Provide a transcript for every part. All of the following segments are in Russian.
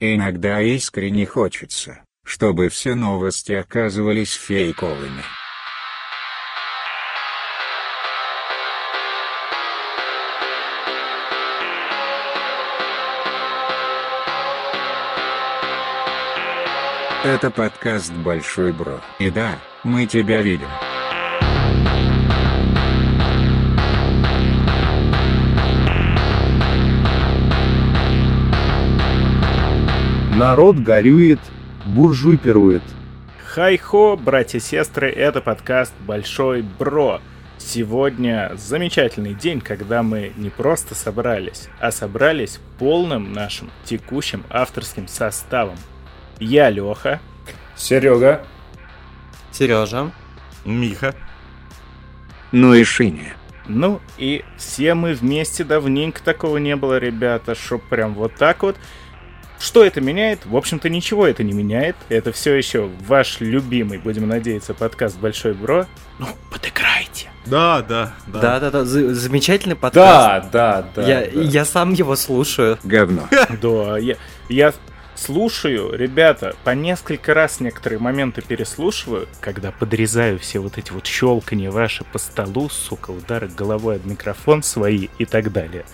Иногда искренне хочется, чтобы все новости оказывались фейковыми. Это подкаст «Большой Бро». И да, мы тебя видим. Народ горюет, буржуй пирует. Хай-хо, братья-сестры, это подкаст «Большой Бро». Сегодня замечательный день, когда мы не просто собрались, а собрались полным нашим текущим авторским составом. Я Леха. Серега. Сережа. Миха. Ну и Шиня. Ну и все мы вместе давненько такого не было, ребята, чтоб прям вот так вот. Что это меняет? В общем-то, ничего это не меняет. Это все еще ваш любимый, будем надеяться, подкаст Большой Бро. Ну, подыграйте. Да, да, да. Да, да, да. з- замечательный подкаст. Да, да, да. я, да. я сам его слушаю. Говно. Да, я, я слушаю, ребята, по несколько раз некоторые моменты переслушиваю, когда подрезаю все вот эти вот щелканья ваши по столу, сука, удары головой об микрофон свои и так далее.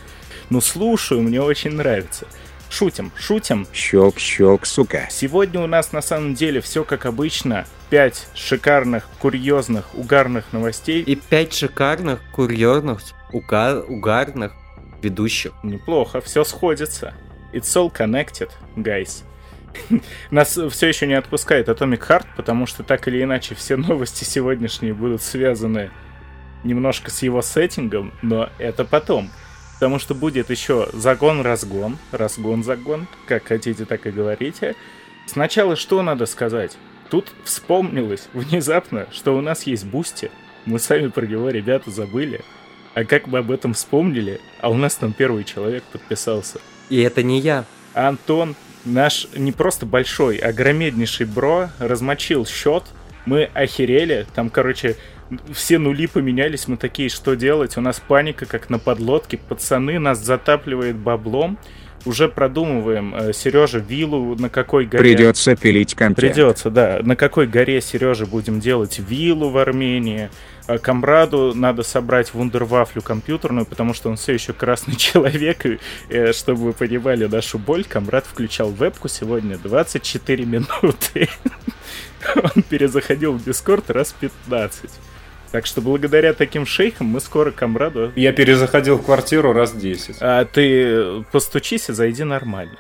Ну, слушаю, мне очень нравится. Шутим, шутим. Щелк-щелк, сука. Сегодня у нас на самом деле все как обычно. Пять шикарных, курьезных, угарных новостей. И пять шикарных, курьезных, уга- угарных ведущих. Неплохо, все сходится. It's all connected, guys. Нас все еще не отпускает Atomic Heart, потому что так или иначе все новости сегодняшние будут связаны немножко с его сеттингом, но это потом. Потому что будет еще загон-разгон, разгон-загон, как хотите, так и говорите. Сначала что надо сказать? Тут вспомнилось внезапно, что у нас есть Boosty. Мы сами про него, ребята, забыли. А как мы об этом вспомнили? А у нас там первый человек подписался. И это не я. Антон, наш не просто большой, а громеднейший бро, размочил счет. Мы охерели. Там, короче, все нули поменялись. Мы такие, что делать? У нас паника, как на подлодке. Пацаны нас затапливает баблом. Уже продумываем, Сережа, виллу на какой горе... Придется пилить контент. Придется, да. На какой горе, Сережа, будем делать виллу в Армении. А Камраду надо собрать вундервафлю компьютерную, потому что он все еще красный человек. И, э, чтобы вы понимали нашу боль, Камрад включал вебку сегодня 24 минуты. Он перезаходил в Дискорд раз 15. Так что благодаря таким шейхам мы скоро Камраду... Я перезаходил в квартиру раз 10. А ты постучись и зайди нормально.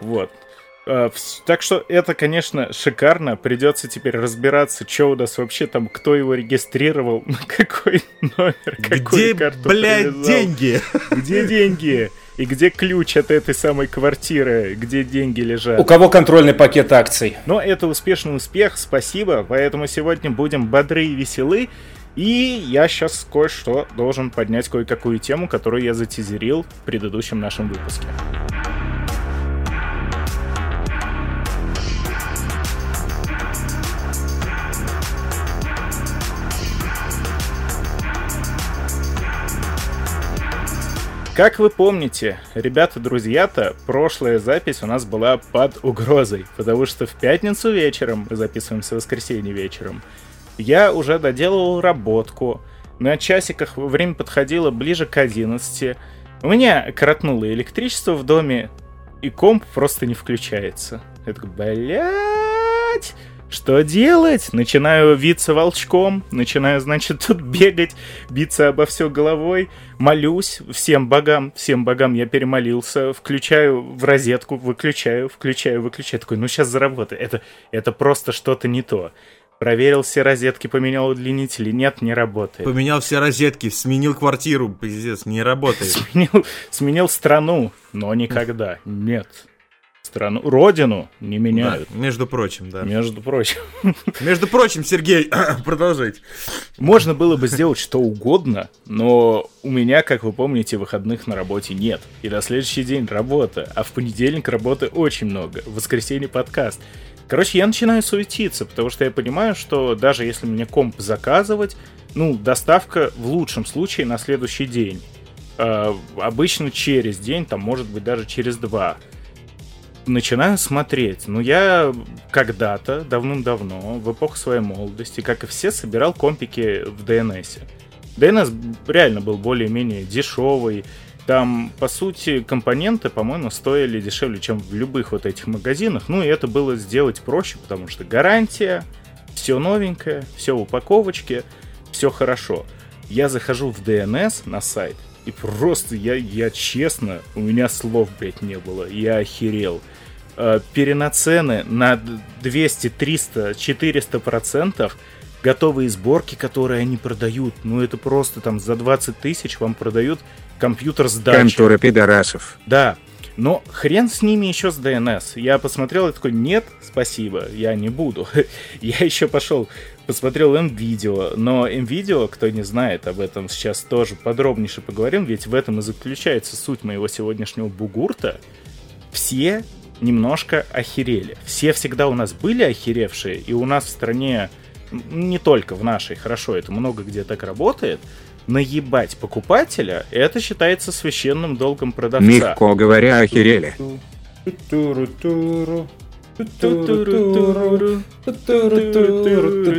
Вот. А, Так что это, конечно, шикарно. Придется теперь разбираться, что у нас вообще там, кто его регистрировал, на какой номер, какую Где, карту блядь, привязал. деньги? Где деньги? И где ключ от этой самой квартиры, где деньги лежат? У кого контрольный пакет акций? Но это успешный успех, спасибо. Поэтому сегодня будем бодры и веселы. И я сейчас кое-что должен поднять кое-какую тему, которую я затизерил в предыдущем нашем выпуске. Как вы помните, ребята-друзья-то, прошлая запись у нас была под угрозой, потому что в пятницу вечером, мы записываемся в воскресенье вечером, я уже доделал работку, на часиках время подходило ближе к 11, у меня коротнуло электричество в доме, и комп просто не включается. Я такой, блядь, что делать? Начинаю виться волчком, начинаю, значит, тут бегать, биться обо все головой, молюсь всем богам, всем богам я перемолился, включаю в розетку, выключаю, включаю, выключаю. Такой, ну сейчас заработает. Это, это просто что-то не то. Проверил все розетки, поменял удлинители. Нет, не работает. Поменял все розетки, сменил квартиру, пиздец, не работает. Сменил, сменил страну, но никогда. Нет. Страну, родину не Да, меняют. между прочим, да. Между прочим. Между прочим, Сергей, продолжайте. Можно было бы сделать что угодно, но у меня, как вы помните, выходных на работе нет. И на следующий день работа, а в понедельник работы очень много. В воскресенье подкаст. Короче, я начинаю суетиться, потому что я понимаю, что даже если мне комп заказывать, ну, доставка в лучшем случае на следующий день. Э, обычно через день, там, может быть, даже через два. Начинаю смотреть. Ну, я когда-то, давным-давно, в эпоху своей молодости, как и все, собирал компики в DNS. DNS реально был более-менее дешевый. Там, по сути, компоненты, по-моему, стоили дешевле, чем в любых вот этих магазинах. Ну, и это было сделать проще, потому что гарантия, все новенькое, все в упаковочке, все хорошо. Я захожу в DNS на сайт, и просто я, я честно, у меня слов, блядь, не было. Я охерел. Э, перенацены на 200, 300, 400 процентов готовые сборки, которые они продают. Ну, это просто там за 20 тысяч вам продают компьютер с дачей. Контора пидорасов. Да. Но хрен с ними еще с DNS. Я посмотрел и такой, нет, спасибо, я не буду. я еще пошел, посмотрел M-видео, но M-видео, кто не знает об этом, сейчас тоже подробнейше поговорим, ведь в этом и заключается суть моего сегодняшнего бугурта. Все немножко охерели. Все всегда у нас были охеревшие, и у нас в стране, не только в нашей, хорошо, это много где так работает, наебать покупателя, это считается священным долгом продавца. Мягко говоря, охерели.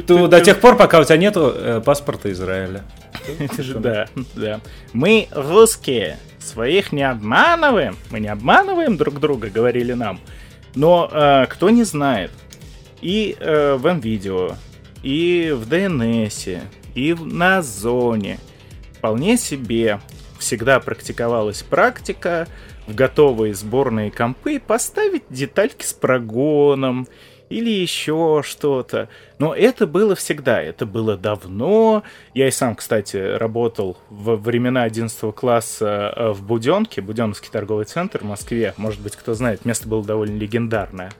До тех пор, пока у тебя нету паспорта Израиля. Да, да. Мы русские, своих не обманываем. Мы не обманываем друг друга, говорили нам. Но э, кто не знает, и э, в MVideo, и в DNS, и на зоне вполне себе всегда практиковалась практика в готовые сборные компы поставить детальки с прогоном, или еще что-то. Но это было всегда, это было давно. Я и сам, кстати, работал во времена 11 класса э, в Буденке, Буденовский торговый центр в Москве. Может быть, кто знает, место было довольно легендарное.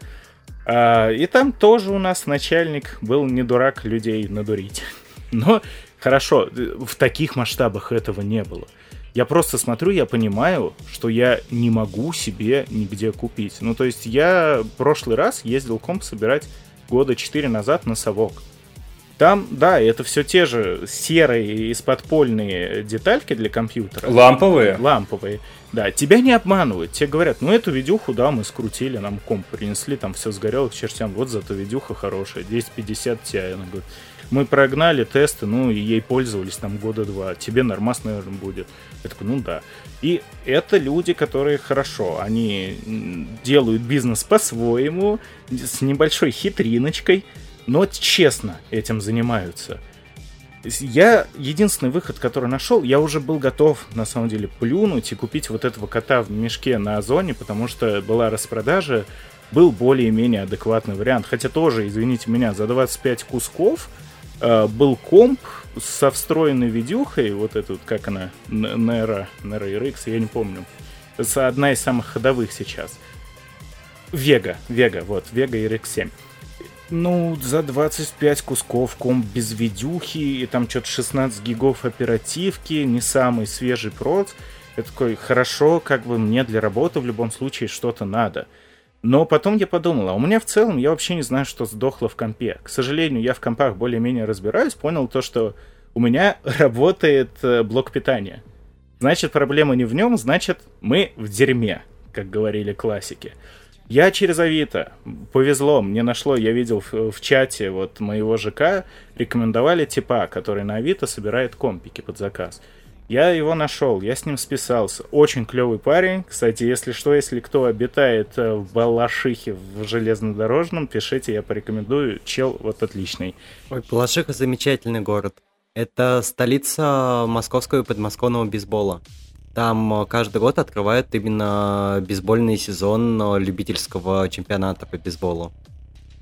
А, и там тоже у нас начальник был не дурак людей надурить. Но хорошо, в таких масштабах этого не было. Я просто смотрю, я понимаю, что я не могу себе нигде купить. Ну, то есть я прошлый раз ездил комп собирать года 4 назад на совок. Там, да, это все те же серые из подпольные детальки для компьютера. Ламповые? Ламповые. Да, тебя не обманывают. Тебе говорят, ну эту видюху, да, мы скрутили, нам комп принесли, там все сгорело к чертям. Вот зато видюха хорошая, 250 Ti. Она говорит, мы прогнали тесты, ну и ей пользовались там года два. Тебе нормас, наверное, будет. Я такой, ну да. И это люди, которые хорошо, они делают бизнес по-своему, с небольшой хитриночкой, но честно этим занимаются. Я единственный выход, который нашел, я уже был готов, на самом деле, плюнуть и купить вот этого кота в мешке на Озоне, потому что была распродажа, был более-менее адекватный вариант. Хотя тоже, извините меня, за 25 кусков был комп со встроенной видюхой, вот эту, как она, Nero, Nero RX, я не помню. Это одна из самых ходовых сейчас. Вега, Вега, вот, Вега RX7. Ну, за 25 кусков комп без видюхи, и там что-то 16 гигов оперативки, не самый свежий прод. Я такой, хорошо, как бы мне для работы в любом случае что-то надо. Но потом я подумал, а у меня в целом, я вообще не знаю, что сдохло в компе. К сожалению, я в компах более-менее разбираюсь, понял то, что у меня работает э, блок питания. Значит, проблема не в нем, значит, мы в дерьме, как говорили классики. Я через Авито. Повезло, мне нашло, я видел в, в чате вот моего ЖК, рекомендовали типа, который на Авито собирает компики под заказ. Я его нашел, я с ним списался. Очень клевый парень. Кстати, если что, если кто обитает э, в Балашихе в железнодорожном, пишите, я порекомендую. Чел вот отличный. Ой, Балашиха замечательный город. Это столица московского и подмосковного бейсбола. Там э, каждый год открывают именно бейсбольный сезон э, любительского чемпионата по бейсболу.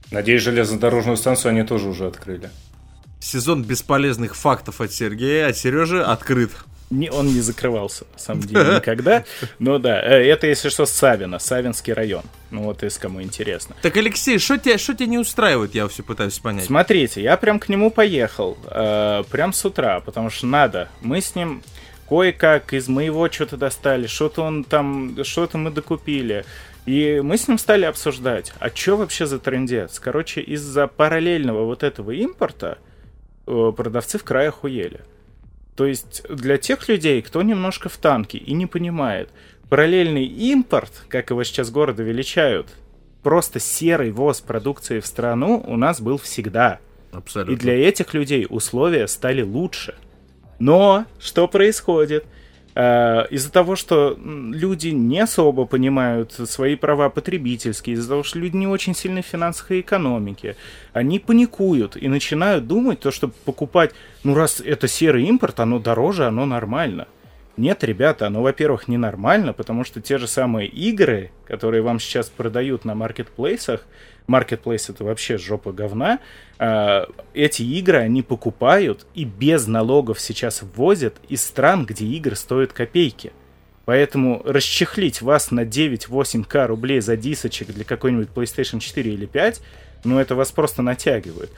Надеюсь, железнодорожную станцию они тоже уже открыли. Сезон бесполезных фактов от Сергея, от Сережи открыт. Не, он не закрывался, на самом деле, никогда. Но да, э, это, если что, Савина, Савинский район. Ну вот, если кому интересно. Так, Алексей, что тебя, что тебя не устраивает, я все пытаюсь понять. Смотрите, я прям к нему поехал, э, прям с утра, потому что надо. Мы с ним кое-как из моего что-то достали, что-то он там, что-то мы докупили. И мы с ним стали обсуждать, а что вообще за трендец? Короче, из-за параллельного вот этого импорта э, продавцы в крае охуели. То есть для тех людей, кто немножко в танке и не понимает, параллельный импорт, как его сейчас города величают, просто серый ввоз продукции в страну у нас был всегда. Абсолютно. И для этих людей условия стали лучше. Но что происходит? Э, Из-за того, что люди не особо понимают свои права потребительские, из-за того, что люди не очень сильны в финансах и экономике, они паникуют и начинают думать, то, что покупать, ну раз это серый импорт, оно дороже, оно нормально. Нет, ребята, оно, во-первых, ненормально, потому что те же самые игры, которые вам сейчас продают на маркетплейсах, маркетплейс это вообще жопа говна, а, эти игры они покупают и без налогов сейчас ввозят из стран, где игры стоят копейки. Поэтому расчехлить вас на 9-8к рублей за дисочек для какой-нибудь PlayStation 4 или 5, ну это вас просто натягивает.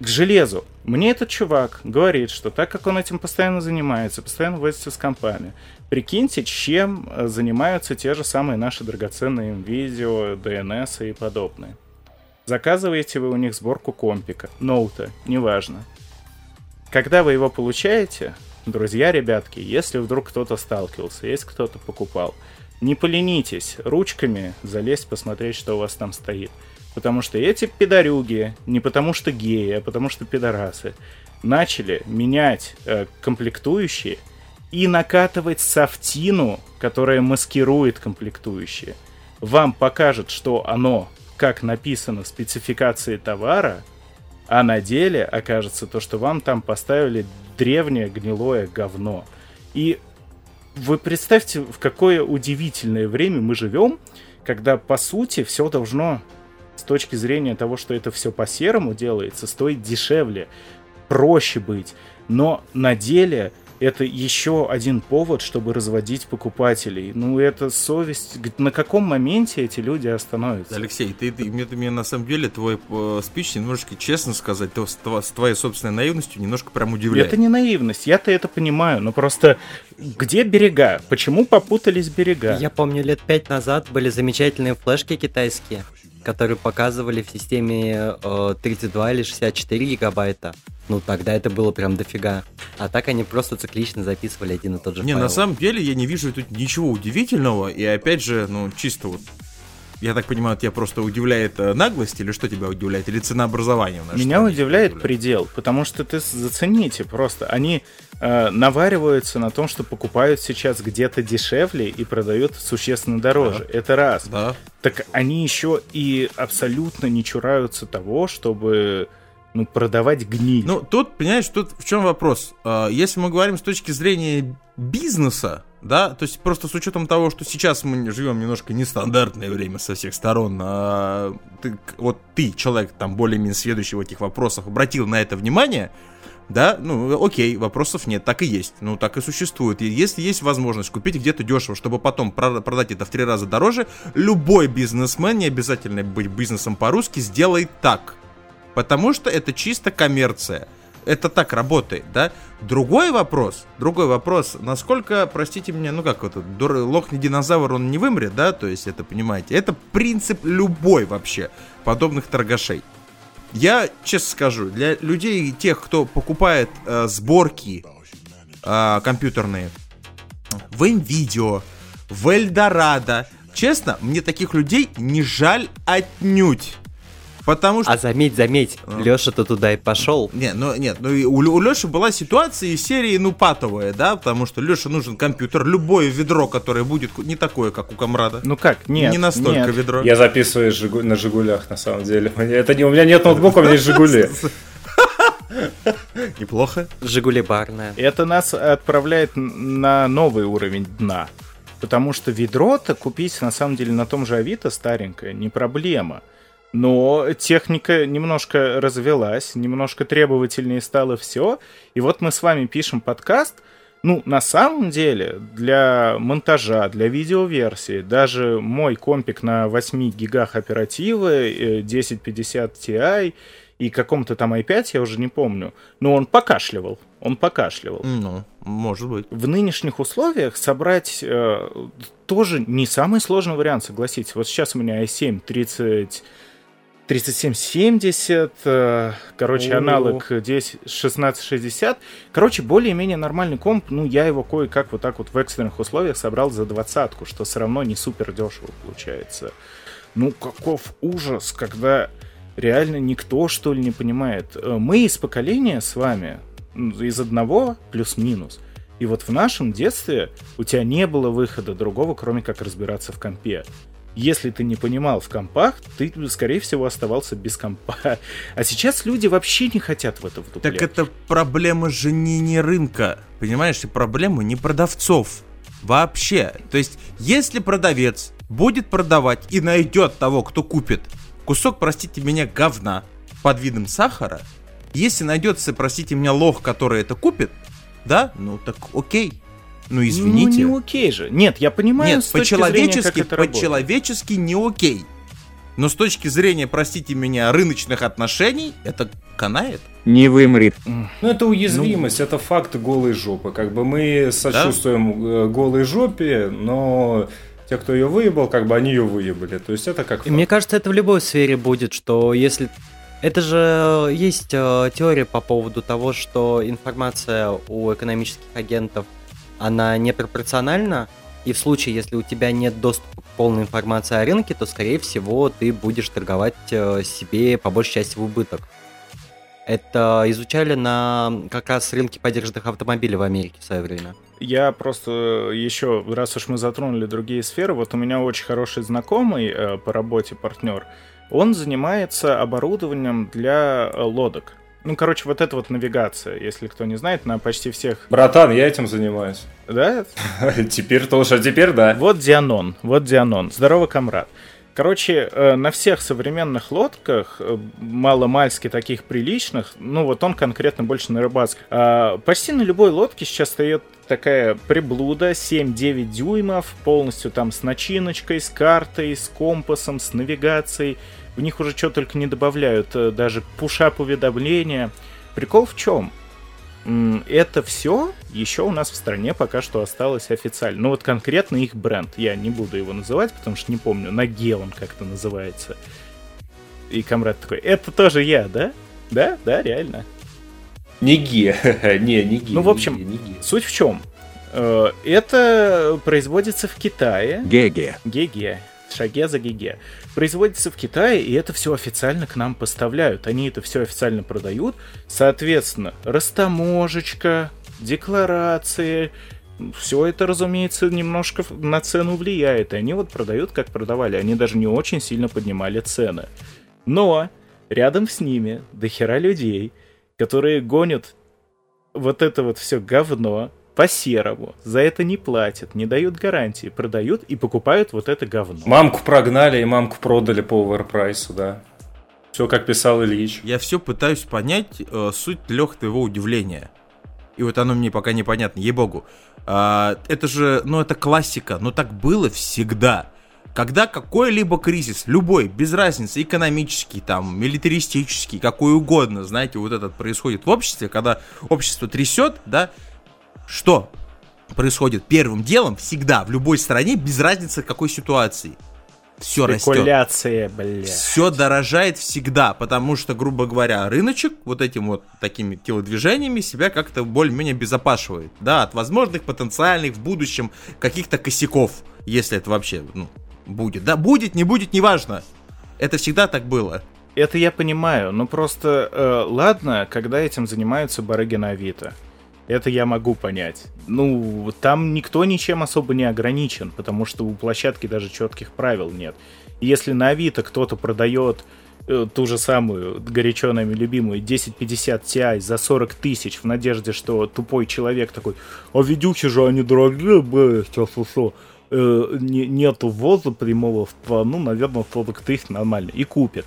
К железу. Мне этот чувак говорит, что так как он этим постоянно занимается, постоянно возится с компами, прикиньте, чем э, занимаются те же самые наши драгоценные видео, DNS и подобное. Заказываете вы у них сборку компика, ноута, неважно. Когда вы его получаете, друзья, ребятки, если вдруг кто-то сталкивался, если кто-то покупал, не поленитесь ручками залезть посмотреть, что у вас там стоит. Потому что эти пидорюги, не потому что геи, а потому что пидорасы, начали менять э, комплектующие и накатывать софтину, которая маскирует комплектующие. Вам покажет, что оно, как написано в спецификации товара, а на деле окажется то, что вам там поставили древнее гнилое говно. И вы представьте, в какое удивительное время мы живем, когда, по сути, все должно с точки зрения того, что это все по-серому делается, стоить дешевле, проще быть. Но на деле это еще один повод, чтобы разводить покупателей. Ну, это совесть. На каком моменте эти люди остановятся? Алексей, ты, ты, мне, ты меня на самом деле твой э, спич немножечко, честно сказать, то с, с твоей собственной наивностью немножко прям удивляет. Это не наивность, я-то это понимаю, но просто где берега? Почему попутались берега? Я помню, лет пять назад были замечательные флешки китайские, которые показывали в системе э, 32 или 64 гигабайта. Ну, тогда это было прям дофига. А так они просто циклично записывали один и тот же Не, файл. на самом деле я не вижу тут ничего удивительного, и опять же, ну, чисто вот, я так понимаю, тебя просто удивляет э, наглость, или что тебя удивляет, или ценообразование в нашей Меня стране удивляет тебя предел, потому что ты зацените просто. Они э, навариваются на том, что покупают сейчас где-то дешевле и продают существенно дороже. Это раз. Да. Так они еще и абсолютно не чураются того, чтобы ну, продавать гниль. Ну, тут, понимаешь, тут в чем вопрос? А, Если мы говорим с точки зрения бизнеса, да, то есть просто с учетом того, что сейчас мы живем немножко нестандартное время со всех сторон, а, ты, вот ты, человек там более-менее следующий в этих вопросах, обратил на это внимание, да, ну, окей, вопросов нет, так и есть, ну, так и существует. И если есть возможность купить где-то дешево, чтобы потом прода- продать это в три раза дороже, любой бизнесмен, не обязательно быть бизнесом по-русски, сделает так. Потому что это чисто коммерция. Это так работает, да? Другой вопрос, другой вопрос, насколько, простите меня, ну как дур- лохни динозавр, он не вымрет, да? То есть это, понимаете, это принцип любой вообще подобных торгашей. Я честно скажу, для людей, тех, кто покупает э, сборки э, компьютерные в Nvidia, в Эльдорадо, честно, мне таких людей не жаль отнюдь. Потому что А заметь, заметь, А. Леша-то туда и пошел. не, ну нет, ну и у, у Леши была ситуация из серии, ну, патовая, да, потому что Леше нужен компьютер, любое ведро, которое будет не такое, как у комрада. Ну как, нет. не настолько нет. ведро. Я записываю Жигу- на Жигулях, на самом деле. Это не, у меня нет ноутбука, у меня есть Жигули. Неплохо. Жигули барная. Это нас отправляет на новый уровень дна. Потому что ведро-то купить на самом деле на том же Авито старенькое не проблема. Но техника немножко развелась, немножко требовательнее стало все. И вот мы с вами пишем подкаст. Ну, на самом деле, для монтажа, для видеоверсии, даже мой компик на 8 гигах оперативы, э, 1050 Ti и каком-то там i5, я уже не помню, но он покашливал. Он покашливал. Ну, может быть. В нынешних условиях собрать э, тоже не самый сложный вариант, согласитесь. Вот сейчас у меня i7 30 3770, э, короче, О. аналог 10, 1660. Короче, более-менее нормальный комп, ну, я его кое-как вот так вот в экстренных условиях собрал за двадцатку, что все равно не супер дешево получается. Ну, каков ужас, когда реально никто, что ли, не понимает. Э, Мы из поколения с вами, из одного плюс-минус, и вот в нашем детстве у тебя не было выхода другого, кроме как разбираться в компе. Если ты не понимал в компах, ты, скорее всего, оставался без компа. А сейчас люди вообще не хотят в это вдуплять. Так это проблема же не, не рынка, понимаешь, и проблема не продавцов. Вообще. То есть, если продавец будет продавать и найдет того, кто купит кусок, простите меня, говна под видом сахара, если найдется, простите меня, лох, который это купит, да, ну так окей. Ну извините. Ну, не окей же. Нет, я понимаю, Нет, с точки зрения, как по-человечески, это работает. по-человечески не окей. Но с точки зрения, простите меня, рыночных отношений, это канает. Не вымрет. Ну, это уязвимость, это факт голой жопы. Как бы мы сочувствуем э, голой жопе, но те, кто ее выебал, как бы они ее выебали. То есть это как факт. мне кажется, это в любой сфере будет, что если... Это же есть э, теория по поводу того, что информация у экономических агентов, она непропорциональна, и в случае, если у тебя нет доступа к полной информации о рынке, то, скорее всего, ты будешь торговать э, себе по большей части в убыток. Это изучали на как раз рынке поддержанных автомобилей в Америке в свое время. Я просто еще, раз уж мы затронули другие сферы, вот у меня очень хороший знакомый э, по работе партнер, он занимается оборудованием для э, лодок. Ну, короче, вот это вот навигация, если кто не знает, на почти всех, Братан, я этим занимаюсь. да? Теперь тоже, а теперь да. Вот Дианон, вот Дианон. Здорово, комрад. Короче, э, на всех современных лодках, э, маломальски таких приличных, ну вот он конкретно больше на рыбацких, а, почти на любой лодке сейчас стоит такая приблуда 7-9 дюймов, полностью там с начиночкой, с картой, с компасом, с навигацией. В них уже что только не добавляют, э, даже пушап уведомления. Прикол в чем? Это все еще у нас в стране пока что осталось официально. Ну вот конкретно их бренд. Я не буду его называть, потому что не помню, на он как-то называется. И комрад такой, это тоже я, да? Да, да, реально. Не ге. Не, не ге. Ну, в не общем, ге, не ге. Суть в чем? Э, Это производится в Китае. Геге. Геге. Шаге за Геге. Производится в Китае, и это все официально к нам поставляют. Они это все официально продают. Соответственно, растаможечка, декларации, все это, разумеется, немножко на цену влияет. И они вот продают, как продавали. Они даже не очень сильно поднимали цены. Но рядом с ними дохера людей, которые гонят вот это вот все говно по-серому. За это не платят, не дают гарантии, продают и покупают вот это говно. Мамку прогнали и мамку продали по оверпрайсу, да. Все как писал Ильич. Я все пытаюсь понять э, суть Лех твоего удивления. И вот оно мне пока непонятно, ей-богу. А, это же, ну это классика, но так было всегда. Когда какой-либо кризис, любой, без разницы, экономический, там, милитаристический, какой угодно, знаете, вот этот происходит в обществе, когда общество трясет, да, что происходит первым делом всегда в любой стране, без разницы какой ситуации. Все растет. Спекуляция, бля. Все дорожает всегда, потому что, грубо говоря, рыночек вот этим вот такими телодвижениями себя как-то более-менее безопашивает, да, от возможных потенциальных в будущем каких-то косяков, если это вообще, ну, будет. Да, будет, не будет, неважно. Это всегда так было. Это я понимаю, но просто э, ладно, когда этим занимаются барыги на Авито. Это я могу понять. Ну, там никто ничем особо не ограничен, потому что у площадки даже четких правил нет. Если на Авито кто-то продает э, ту же самую горячо нами любимую 1050 Ti за 40 тысяч в надежде, что тупой человек такой, а видюхи же они дорогие, бля, сейчас что, э, не- нету ввоза прямого ну, наверное, 40 тысяч нормально, и купит.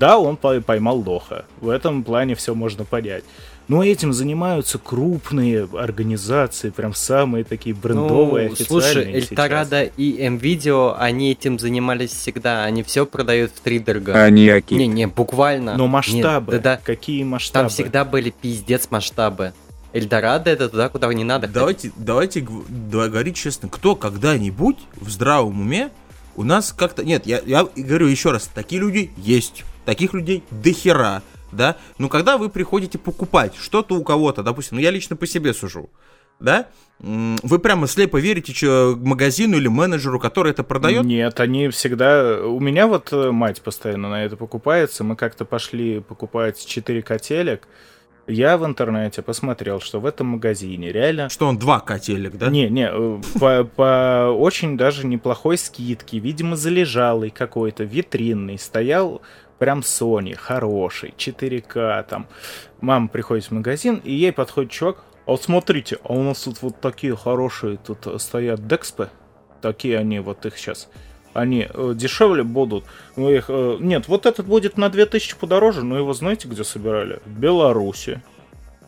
Да, он пой- поймал лоха. В этом плане все можно понять. Но этим занимаются крупные организации, прям самые такие брендовые, Ну, официальные слушай, сейчас. Эльторадо и МВидео, они этим занимались всегда. Они все продают в три дорого. Они аки. Не-не, буквально. Но масштабы, Нет, да-да. какие масштабы? Там всегда были пиздец масштабы. Эльдорадо это туда, куда не надо. Давайте, давайте да, говорить честно, кто когда-нибудь в здравом уме У нас как-то... Нет, я, я говорю еще раз, такие люди есть. Таких людей дохера, да? Но когда вы приходите покупать что-то у кого-то, допустим, ну я лично по себе сужу, да? Вы прямо слепо верите что, магазину или менеджеру, который это продает? Нет, они всегда... У меня вот э, мать постоянно на это покупается. Мы как-то пошли покупать 4 котелек, я в интернете посмотрел, что в этом магазине реально... Что он два котелек, да? Не, не, э, по, по очень даже неплохой скидке, видимо, залежалый какой-то, витринный, стоял прям Sony, хороший, 4К там. Мама приходит в магазин, и ей подходит чувак, а вот смотрите, а у нас тут вот такие хорошие, тут стоят Декспы, такие они, вот их сейчас они э, дешевле будут. Ну, их, э, нет, вот этот будет на 2000 подороже, но его знаете, где собирали? В Беларуси.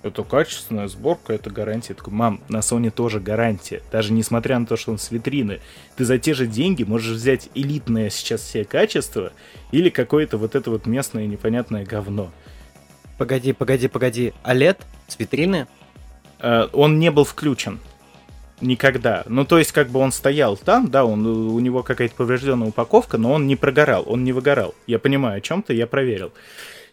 Это качественная сборка, это гарантия. Я такой, мам, на Sony тоже гарантия. Даже несмотря на то, что он с витрины. Ты за те же деньги можешь взять элитное сейчас все качество или какое-то вот это вот местное непонятное говно. Погоди, погоди, погоди. OLED с витрины? Э, он не был включен никогда. Ну, то есть, как бы он стоял там, да, он, у него какая-то поврежденная упаковка, но он не прогорал, он не выгорал. Я понимаю о чем-то, я проверил.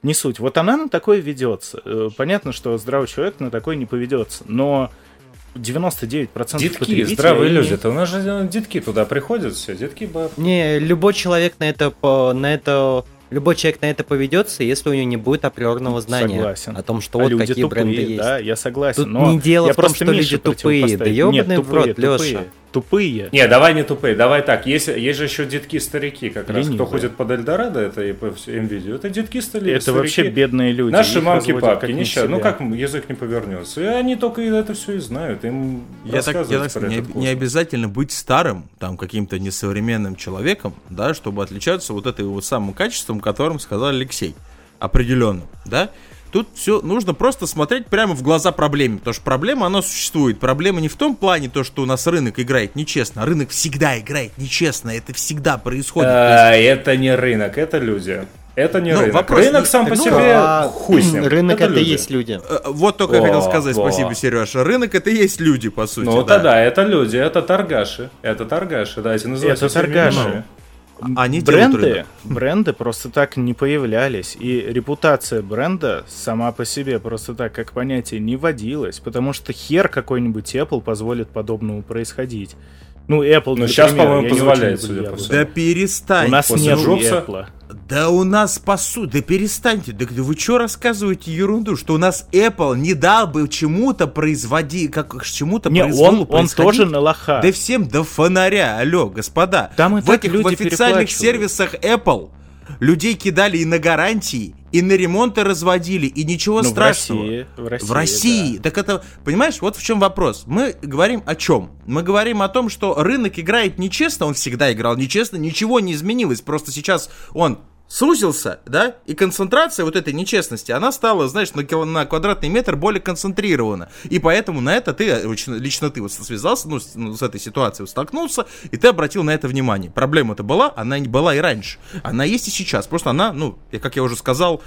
Не суть. Вот она на такое ведется. Э, понятно, что здравый человек на такое не поведется, но 99% Детки, здравые люди. Это у нас же э, детки туда приходят все, детки бабки. Не, любой человек на это, на это любой человек на это поведется, если у него не будет априорного знания согласен. о том, что а вот какие тупые, бренды есть. Да, я согласен. Тут но не дело в том, что люди тупые. Да ебаный в рот, Леша тупые. Не, давай не тупые, давай так. Есть, есть же еще детки-старики, как Ленивые. раз. Кто ходит под Эльдорадо, это и по NVIDIA, это детки-старики. Это вообще бедные люди. Наши мамки-папки, нища. Ну как язык не повернется. И они только это все и знают. Им я так, я так не, не обязательно быть старым, там, каким-то несовременным человеком, да, чтобы отличаться вот этой вот самым качеством, которым сказал Алексей. Определенным, да. Тут все нужно просто смотреть прямо в глаза проблеме, потому что проблема, она существует. Проблема не в том плане, то, что у нас рынок играет нечестно. Рынок всегда играет нечестно, это всегда происходит. А, это не рынок, это люди. Это не ну, рынок. Вопрос рынок не... сам по ну, себе а... хуй с ним. Рынок это, это есть люди. Э, вот только О, хотел сказать, во. спасибо, Сережа. Рынок это есть люди, по сути. Ну да. тогда это люди, это торгаши. Это торгаши, давайте называть это торгаши. Они бренды, бренды просто так не появлялись, и репутация бренда сама по себе просто так как понятие не водилась, потому что хер какой-нибудь Apple позволит подобному происходить. Ну, Apple, Ну, сейчас, по-моему, позволяет, судя по всему. Да перестань. У нас нет Apple. Да у нас по сути, да перестаньте, да, вы что рассказываете ерунду, что у нас Apple не дал бы чему-то производить, как чему-то Не, он, он тоже на лоха. Да всем до фонаря, алло, господа. Там в этих в официальных сервисах Apple людей кидали и на гарантии, и на ремонты разводили, и ничего ну, страшного. В России. В России, в России. Да. Так это, понимаешь, вот в чем вопрос. Мы говорим о чем? Мы говорим о том, что рынок играет нечестно, он всегда играл нечестно, ничего не изменилось. Просто сейчас он сузился, да, и концентрация вот этой нечестности, она стала, знаешь, на, кило, на квадратный метр более концентрирована. И поэтому на это ты, лично ты вот связался, ну, с, ну, с этой ситуацией столкнулся, и ты обратил на это внимание. Проблема-то была, она не была и раньше. Она есть и сейчас. Просто она, ну, как я уже сказал,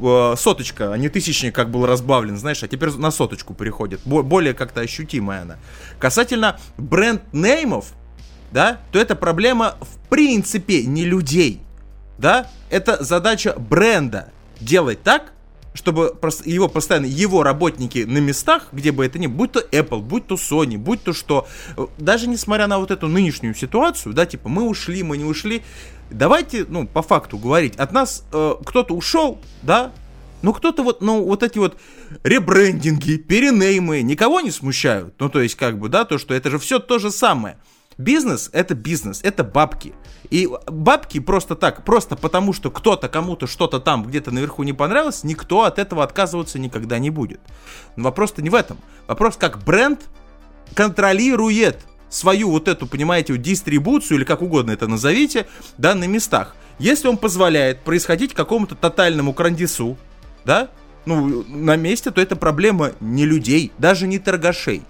э, соточка, а не тысячник, как был разбавлен, знаешь, а теперь на соточку переходит. Более как-то ощутимая она. Касательно бренд-неймов, да, то это проблема в принципе не людей да, это задача бренда делать так, чтобы его постоянно его работники на местах, где бы это ни будь то Apple, будь то Sony, будь то что, даже несмотря на вот эту нынешнюю ситуацию, да, типа мы ушли, мы не ушли, давайте, ну, по факту говорить, от нас э, кто-то ушел, да, ну кто-то вот, ну вот эти вот ребрендинги, перенеймы никого не смущают, ну то есть как бы, да, то, что это же все то же самое. Бизнес это бизнес, это бабки. И бабки просто так, просто потому что кто-то кому-то что-то там где-то наверху не понравилось, никто от этого отказываться никогда не будет. Но вопрос-то не в этом. Вопрос, как бренд контролирует свою вот эту, понимаете, дистрибуцию, или как угодно это назовите, да, на местах. Если он позволяет происходить какому-то тотальному крандису, да, ну, на месте, то это проблема не людей, даже не торгашей.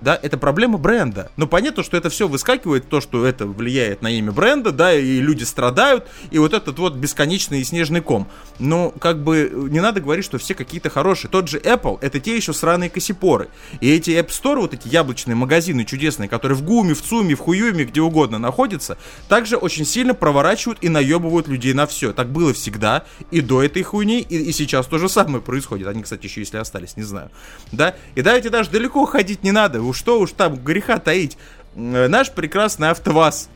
Да, это проблема бренда. Но понятно, что это все выскакивает, то, что это влияет на имя бренда, да, и люди страдают, и вот этот вот бесконечный снежный ком. Но как бы не надо говорить, что все какие-то хорошие. Тот же Apple, это те еще сраные косипоры. И эти App Store, вот эти яблочные магазины чудесные, которые в ГУМе, в ЦУМе, в Хуюме, где угодно находятся, также очень сильно проворачивают и наебывают людей на все. Так было всегда, и до этой хуйни, и, и сейчас то же самое происходит. Они, кстати, еще если остались, не знаю. Да, и давайте даже далеко ходить не надо уж что уж там греха таить. Э, наш прекрасный АвтоВАЗ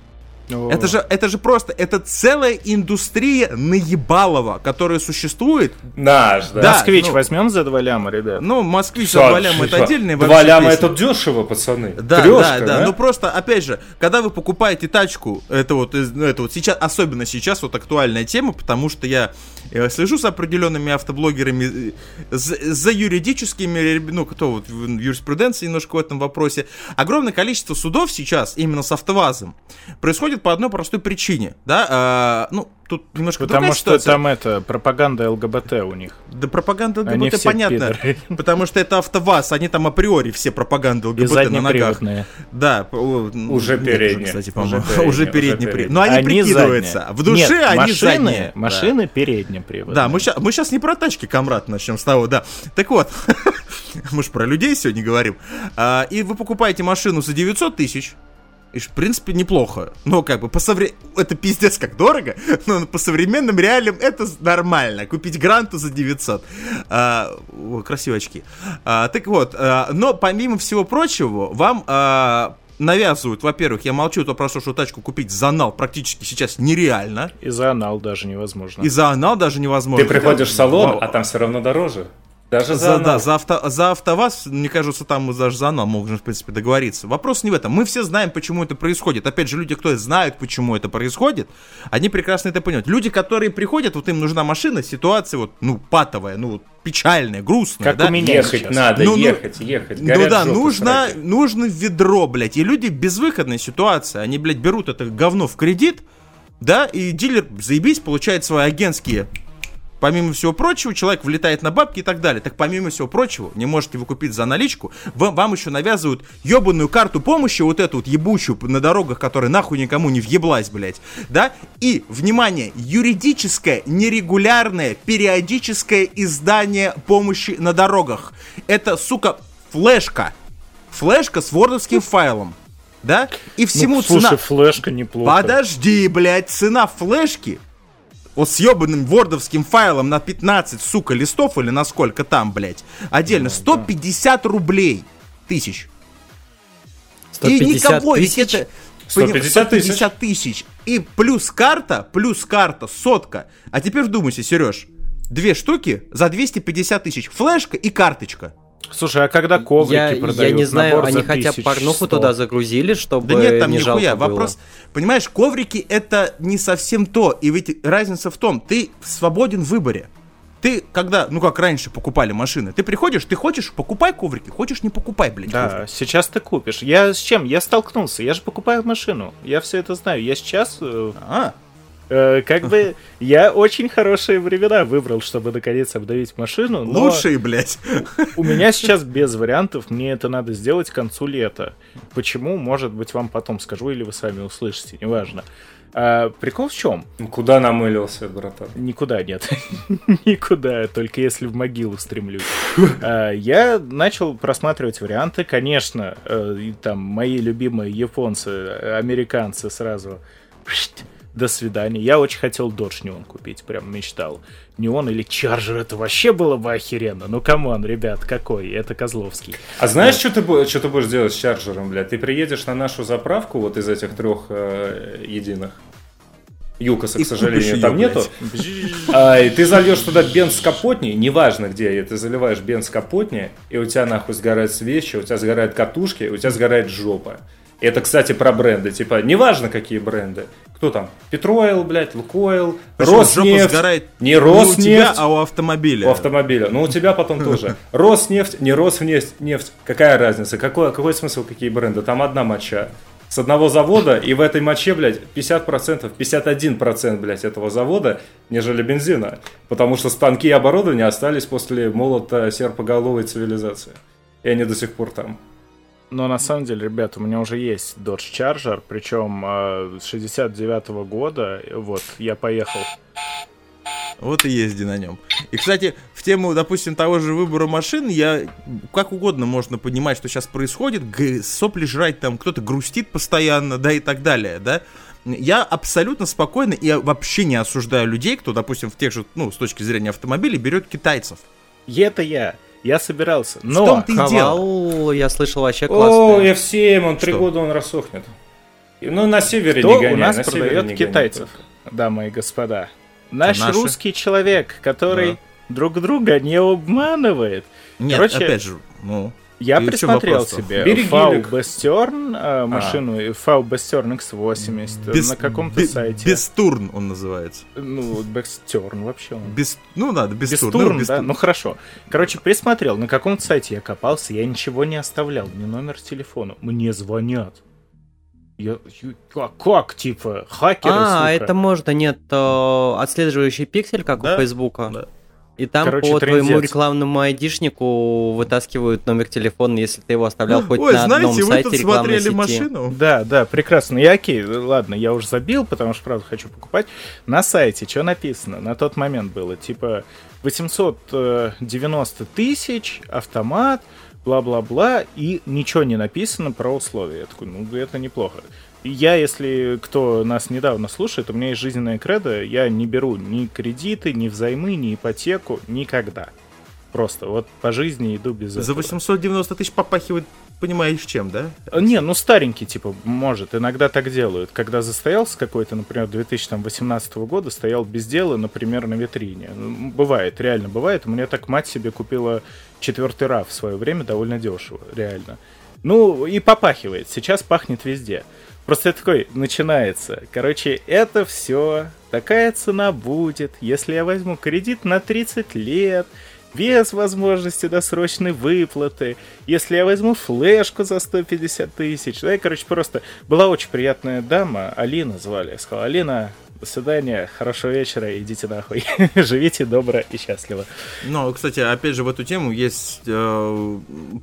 это же, это же просто, это целая индустрия наебалова, которая существует. Наш, да. да Москвич ну, возьмем за два ляма, ребят. Ну, москвич за два ляма это отдельный Два ляма это дешево, пацаны. Да, Трешка, да, да, да. Ну просто, опять же, когда вы покупаете тачку, это вот, ну, это вот сейчас, особенно сейчас вот актуальная тема, потому что я э, слежу за определенными автоблогерами, э, за, за юридическими, ну, кто вот в юриспруденции немножко в этом вопросе. Огромное количество судов сейчас именно с автовазом происходит происходит по одной простой причине, да, а, ну, тут немножко Потому что ситуация. там это, пропаганда ЛГБТ у них. Да пропаганда ЛГБТ понятно, пидоры. потому что это АвтоВАЗ, они там априори все пропаганды ЛГБТ на ногах. Да. Уже передние. Кстати, по-моему. Уже передние. Но они, они прикидываются. В душе Нет, они машины, задние. Машины да. переднеприводные. Да, мы сейчас, мы сейчас не про тачки, комрад, начнем с того, да. Так вот, мы же про людей сегодня говорим. А, и вы покупаете машину за 900 тысяч, и, в принципе, неплохо. Но как бы по совре... Это пиздец как дорого, но по современным реалиям это нормально. Купить гранту за 900. А, о, красивые очки. А, так вот, а, но помимо всего прочего, вам а, навязывают, во-первых, я молчу, то прошу, что тачку купить за анал практически сейчас нереально. И за анал даже невозможно. И за анал даже невозможно. Ты приходишь в салон, а там все равно дороже. Даже за, за, да, за, авто, за АвтоВАЗ, мне кажется, там мы даже за АНА можем, в принципе, договориться. Вопрос не в этом. Мы все знаем, почему это происходит. Опять же, люди, кто знают, почему это происходит, они прекрасно это понимают. Люди, которые приходят, вот им нужна машина, ситуация вот, ну, патовая, ну, печальная, грустная, как да? у меня ехать сейчас. надо, ну, ехать, ну, ехать. Ну да, нужно, нужно ведро, блядь. И люди в безвыходной ситуации, они, блядь, берут это говно в кредит, да, и дилер, заебись, получает свои агентские Помимо всего прочего, человек влетает на бабки и так далее. Так помимо всего прочего, не можете вы купить за наличку, вам, вам еще навязывают ебаную карту помощи, вот эту вот ебучую на дорогах, которая нахуй никому не въеблась, блядь. Да? И, внимание, юридическое, нерегулярное, периодическое издание помощи на дорогах. Это, сука, флешка. Флешка с вордовским файлом. Да? И всему ну, слушай, цена... флешка неплохо. Подожди, блядь, цена флешки вот с ебаным вордовским файлом на 15, сука, листов или на сколько там, блядь, отдельно, 150 рублей тысяч. 150 и никого, тысяч? ведь это... 150, 150 тысяч. И плюс карта, плюс карта, сотка. А теперь вдумайся, Сереж, две штуки за 250 тысяч. Флешка и карточка. Слушай, а когда коврики я, продают? Я не знаю, они хотя бы порнуху туда загрузили, чтобы Да нет, там не нихуя. Было. Вопрос, понимаешь, коврики это не совсем то. И ведь разница в том, ты свободен в выборе. Ты, когда, ну как раньше покупали машины, ты приходишь, ты хочешь, покупай коврики, хочешь, не покупай, блядь. Да, коврики. сейчас ты купишь. Я с чем? Я столкнулся, я же покупаю машину. Я все это знаю. Я сейчас... Э, а, как бы я очень хорошие времена выбрал, чтобы наконец обновить машину. Но Лучшие, блядь. У меня сейчас без вариантов, мне это надо сделать к концу лета. Почему, может быть, вам потом скажу, или вы сами услышите, неважно. А, прикол в чем? Куда намылился, братан? Никуда нет. Никуда, только если в могилу стремлюсь. а, я начал просматривать варианты. Конечно, э, там мои любимые японцы, американцы сразу до свидания. Я очень хотел Dodge Neon купить, прям мечтал. Neon или Charger, это вообще было бы охеренно. Ну, come on, ребят, какой? Это Козловский. А знаешь, что ты, что ты будешь делать с Чарджером, блядь? Ты приедешь на нашу заправку вот из этих трех э, единых. Юкоса, к сожалению, там ее, нету. А, и ты зальешь туда бенз с Капотни, неважно где, ты заливаешь бенз Капотни, и у тебя нахуй сгорают свечи, у тебя сгорают катушки, у тебя сгорает жопа. Это, кстати, про бренды. Типа, неважно, какие бренды. Кто там? Петроил, блядь, Лукойл, Роснефть. сгорает не Роснефть. Не у тебя, а у автомобиля. У автомобиля. Ну, у тебя потом тоже. Роснефть, не Роснефть, нефть. Какая разница? Какой, какой смысл, какие бренды? Там одна моча. С одного завода, и в этой моче, блядь, 50%, 51%, блядь, этого завода, нежели бензина. Потому что станки и оборудование остались после молота серпоголовой цивилизации. И они до сих пор там. Но на самом деле, ребят, у меня уже есть Dodge Charger, причем э, с 69 -го года. Вот, я поехал. Вот и езди на нем. И, кстати, в тему, допустим, того же выбора машин, я как угодно можно понимать, что сейчас происходит, сопли жрать там, кто-то грустит постоянно, да, и так далее, да. Я абсолютно спокойно и вообще не осуждаю людей, кто, допустим, в тех же, ну, с точки зрения автомобилей, берет китайцев. И это я. Я собирался. Но в том ты Хавал, я слышал, вообще классный. О, F7, он три года он рассохнет. Ну, на севере Кто не гоняй, у нас продает китайцев, дамы и господа? Наш наши? русский человек, который да. друг друга не обманывает. Нет, Короче, опять же, ну... Я присмотрел себе Фау Бестерн, а, машину а. Фау Бестерн X80 Без, на каком-то сайте. Бестурн он называется. Ну, Бестерн вообще. Он. Без, ну, надо, Бестурн. Бестурн, ну, да? Ну, хорошо. Короче, присмотрел, на каком-то сайте я копался, я ничего не оставлял, ни номер телефона. Мне звонят. Я, как, как, типа, хакеры, А, сука. это можно, нет, э, отслеживающий пиксель, как да? у Фейсбука. Да. И там Короче, по трендец. твоему рекламному айдишнику вытаскивают номер телефона, если ты его оставлял хоть Ой, на знаете, одном сайте вы тут смотрели сети. машину? Да, да, прекрасно. Я окей, ладно, я уже забил, потому что, правда, хочу покупать. На сайте что написано? На тот момент было, типа, 890 тысяч, автомат, бла-бла-бла, и ничего не написано про условия. Я такой, ну, это неплохо. Я, если кто нас недавно слушает, у меня есть жизненная кредо, я не беру ни кредиты, ни взаймы, ни ипотеку, никогда. Просто вот по жизни иду без За этого. 890 тысяч попахивает, понимаешь, чем, да? Не, ну старенький, типа, может, иногда так делают. Когда застоялся какой-то, например, 2018 года, стоял без дела, например, на витрине. Ну, бывает, реально бывает. У меня так мать себе купила четвертый RAV в свое время довольно дешево, реально. Ну, и попахивает. Сейчас пахнет везде. Просто такой начинается. Короче, это все. Такая цена будет, если я возьму кредит на 30 лет, без возможности досрочной выплаты, если я возьму флешку за 150 тысяч. Да, и, короче, просто была очень приятная дама, Алина звали. Я сказал, Алина, до свидания, хорошего вечера, идите нахуй. Живите добро и счастливо. Ну, кстати, опять же, в эту тему есть, э,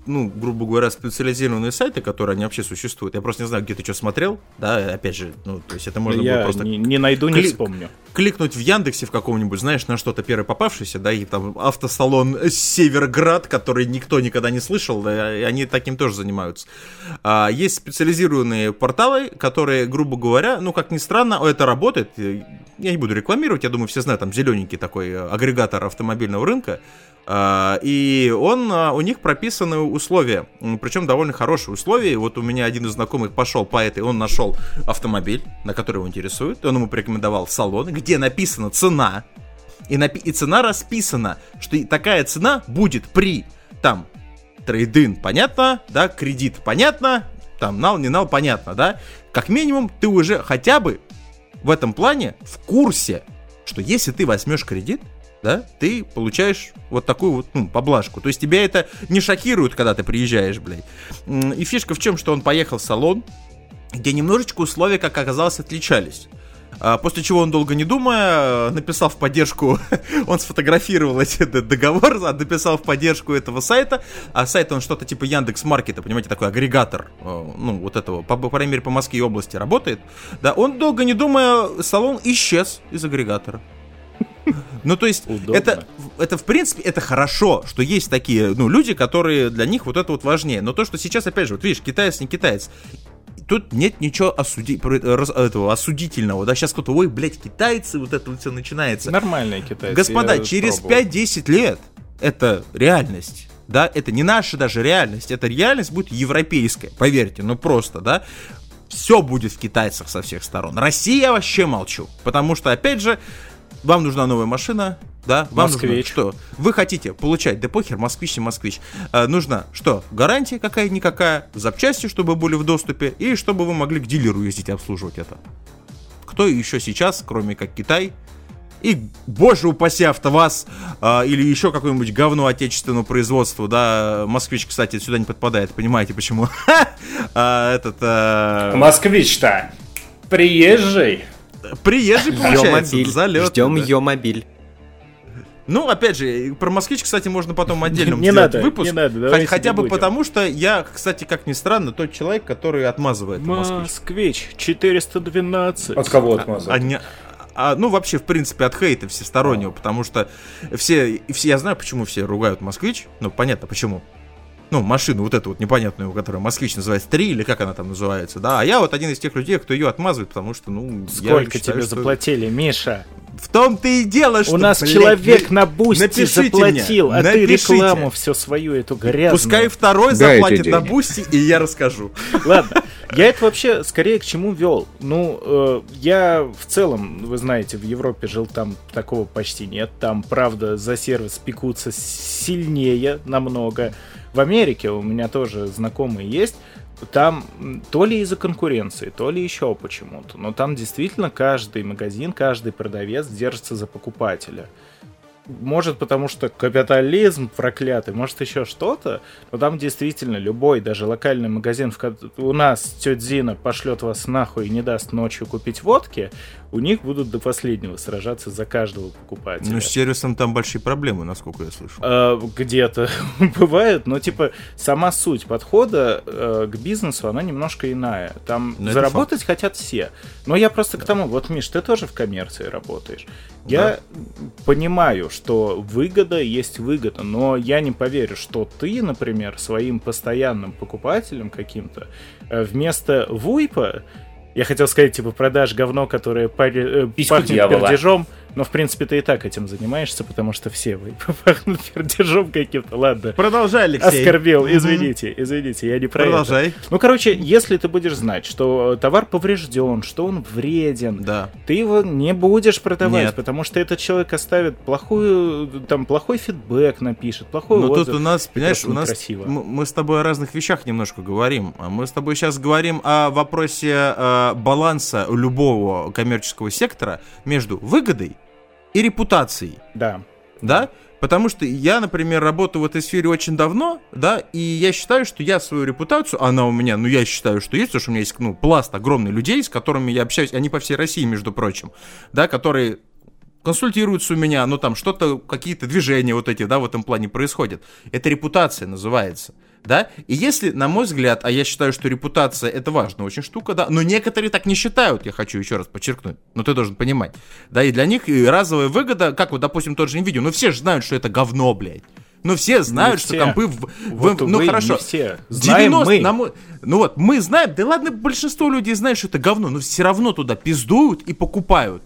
ну, грубо говоря, специализированные сайты, которые они вообще существуют. Я просто не знаю, где ты что смотрел, да, опять же, ну, то есть это можно Я было просто... не, не найду, не вспомню. Кликнуть в Яндексе в каком-нибудь, знаешь, на что-то первое попавшееся, да, и там автосалон Северград, который никто никогда не слышал, да, и они таким тоже занимаются. А, есть специализированные порталы, которые, грубо говоря, ну, как ни странно, это работает, я не буду рекламировать, я думаю, все знают, там зелененький такой э, агрегатор автомобильного рынка, а, и он, а, у них прописаны условия, причем довольно хорошие условия. Вот у меня один из знакомых пошел по этой, он нашел автомобиль, на который его интересует, он ему порекомендовал салон, где написана цена, и, напи- и цена расписана, что такая цена будет при, там, трейдин, понятно, да, кредит, понятно, там, нал, не нал, понятно, да, как минимум ты уже хотя бы в этом плане в курсе, что если ты возьмешь кредит, да, ты получаешь вот такую вот, ну, поблажку. То есть тебя это не шокирует, когда ты приезжаешь, блядь. И фишка в чем, что он поехал в салон, где немножечко условия, как оказалось, отличались. А, после чего он, долго не думая, написал в поддержку, он сфотографировал этот договор, написал в поддержку этого сайта, а сайт он что-то типа Яндекс Маркета, понимаете, такой агрегатор, э, ну, вот этого, по, по крайней мере, по Москве и области работает, да, он, долго не думая, салон исчез из агрегатора. Ну, то есть, это, это, в принципе, это хорошо, что есть такие, ну, люди, которые для них вот это вот важнее. Но то, что сейчас, опять же, вот видишь, китаец не китаец, тут нет ничего осуди... этого осудительного, да, сейчас кто-то, ой, блядь, китайцы, вот это вот все начинается. Нормальные китайцы. Господа, через 5-10 лет это реальность. Да, это не наша даже реальность, это реальность будет европейская, поверьте, ну просто, да, все будет в китайцах со всех сторон. Россия вообще молчу, потому что, опять же, вам нужна новая машина, да, вам москвич. нужно что? Вы хотите получать, да похер, москвич и москвич. А, нужна что? Гарантия какая-никакая, запчасти, чтобы были в доступе, и чтобы вы могли к дилеру ездить и обслуживать это. Кто еще сейчас, кроме как Китай, и, боже упаси, АвтоВАЗ э, или еще какое-нибудь говно отечественного производства, да, Москвич, кстати, сюда не подпадает, понимаете почему? А, этот... Э, Москвич-то приезжий. Приезжий, получается, залет. Ждем ее мобиль. Ну, опять же, про москвич, кстати, можно потом отдельно не сделать надо, выпуск. Не надо, Хотя, хотя бы потому, что я, кстати, как ни странно, тот человек, который отмазывает москвич. Москвич 412. От кого отмазывает? А, не, а, ну, вообще, в принципе, от хейта всестороннего, потому что все, все, я знаю, почему все ругают москвич, ну, понятно, почему. Ну, машину вот эту вот непонятную, которая москвич называется 3, или как она там называется, да, а я вот один из тех людей, кто ее отмазывает, потому что, ну, Сколько я считаю, тебе что... заплатили, Миша? В том-то и дело, что... У нас блядь, человек на бусте заплатил, мне, а ты напишите. рекламу всю свою эту грязную. Пускай второй Дайте заплатит на бусти, и я расскажу. Ладно, я это вообще скорее к чему вел. Ну, э, я в целом, вы знаете, в Европе жил, там такого почти нет. Там, правда, за сервис пекутся сильнее намного. В Америке у меня тоже знакомые есть. Там то ли из-за конкуренции, то ли еще почему-то. Но там действительно каждый магазин, каждый продавец держится за покупателя. Может, потому что капитализм проклятый, может, еще что-то, но там действительно любой, даже локальный магазин, в у нас тетя Зина пошлет вас нахуй и не даст ночью купить водки, у них будут до последнего сражаться за каждого покупателя. Ну, с сервисом там большие проблемы, насколько я слышал. Э, где-то бывает, но типа сама суть подхода э, к бизнесу, она немножко иная. Там это заработать хотят все. Но я просто к тому, вот, Миш, ты тоже в коммерции работаешь. Я понимаю, что выгода есть выгода, но я не поверю, что ты, например, своим постоянным покупателям каким-то э, вместо вуйпа я хотел сказать, типа, продашь говно, которое пари- э, пахнет дьявола. пердежом, но, в принципе, ты и так этим занимаешься, потому что все вы пахнут пердежом каким-то. Ладно, Продолжай, Алексей. оскорбил, извините, извините, я не про это. Продолжай. Ну, короче, если ты будешь знать, что э, товар поврежден, что он вреден, Да. ты его не будешь продавать, Нет. потому что этот человек оставит плохую, там, плохой фидбэк напишет, плохой Но отзыв. тут у нас, понимаешь, у нас некрасиво. м- мы с тобой о разных вещах немножко говорим. А Мы с тобой сейчас говорим о вопросе э, баланса любого коммерческого сектора между выгодой и репутацией. Да. да? Потому что я, например, работаю в этой сфере очень давно, да, и я считаю, что я свою репутацию, она у меня, ну, я считаю, что есть, потому что у меня есть, ну, пласт огромный людей, с которыми я общаюсь, они по всей России, между прочим, да, которые консультируются у меня, ну, там, что-то, какие-то движения вот эти, да, в этом плане происходят. Это репутация называется, да, и если, на мой взгляд, а я считаю, что репутация это важная очень штука, да, но некоторые так не считают, я хочу еще раз подчеркнуть, но ты должен понимать, да, и для них и разовая выгода, как вот, допустим, тот же NVIDIA, ну, все же знают, что это говно, блядь. Ну, все знают, что все. компы... В, в- Вот, ну, увы, хорошо. не все. Знаем 90 мы. на мой- ну вот, мы знаем, да ладно, большинство людей знают, что это говно, но все равно туда пиздуют и покупают.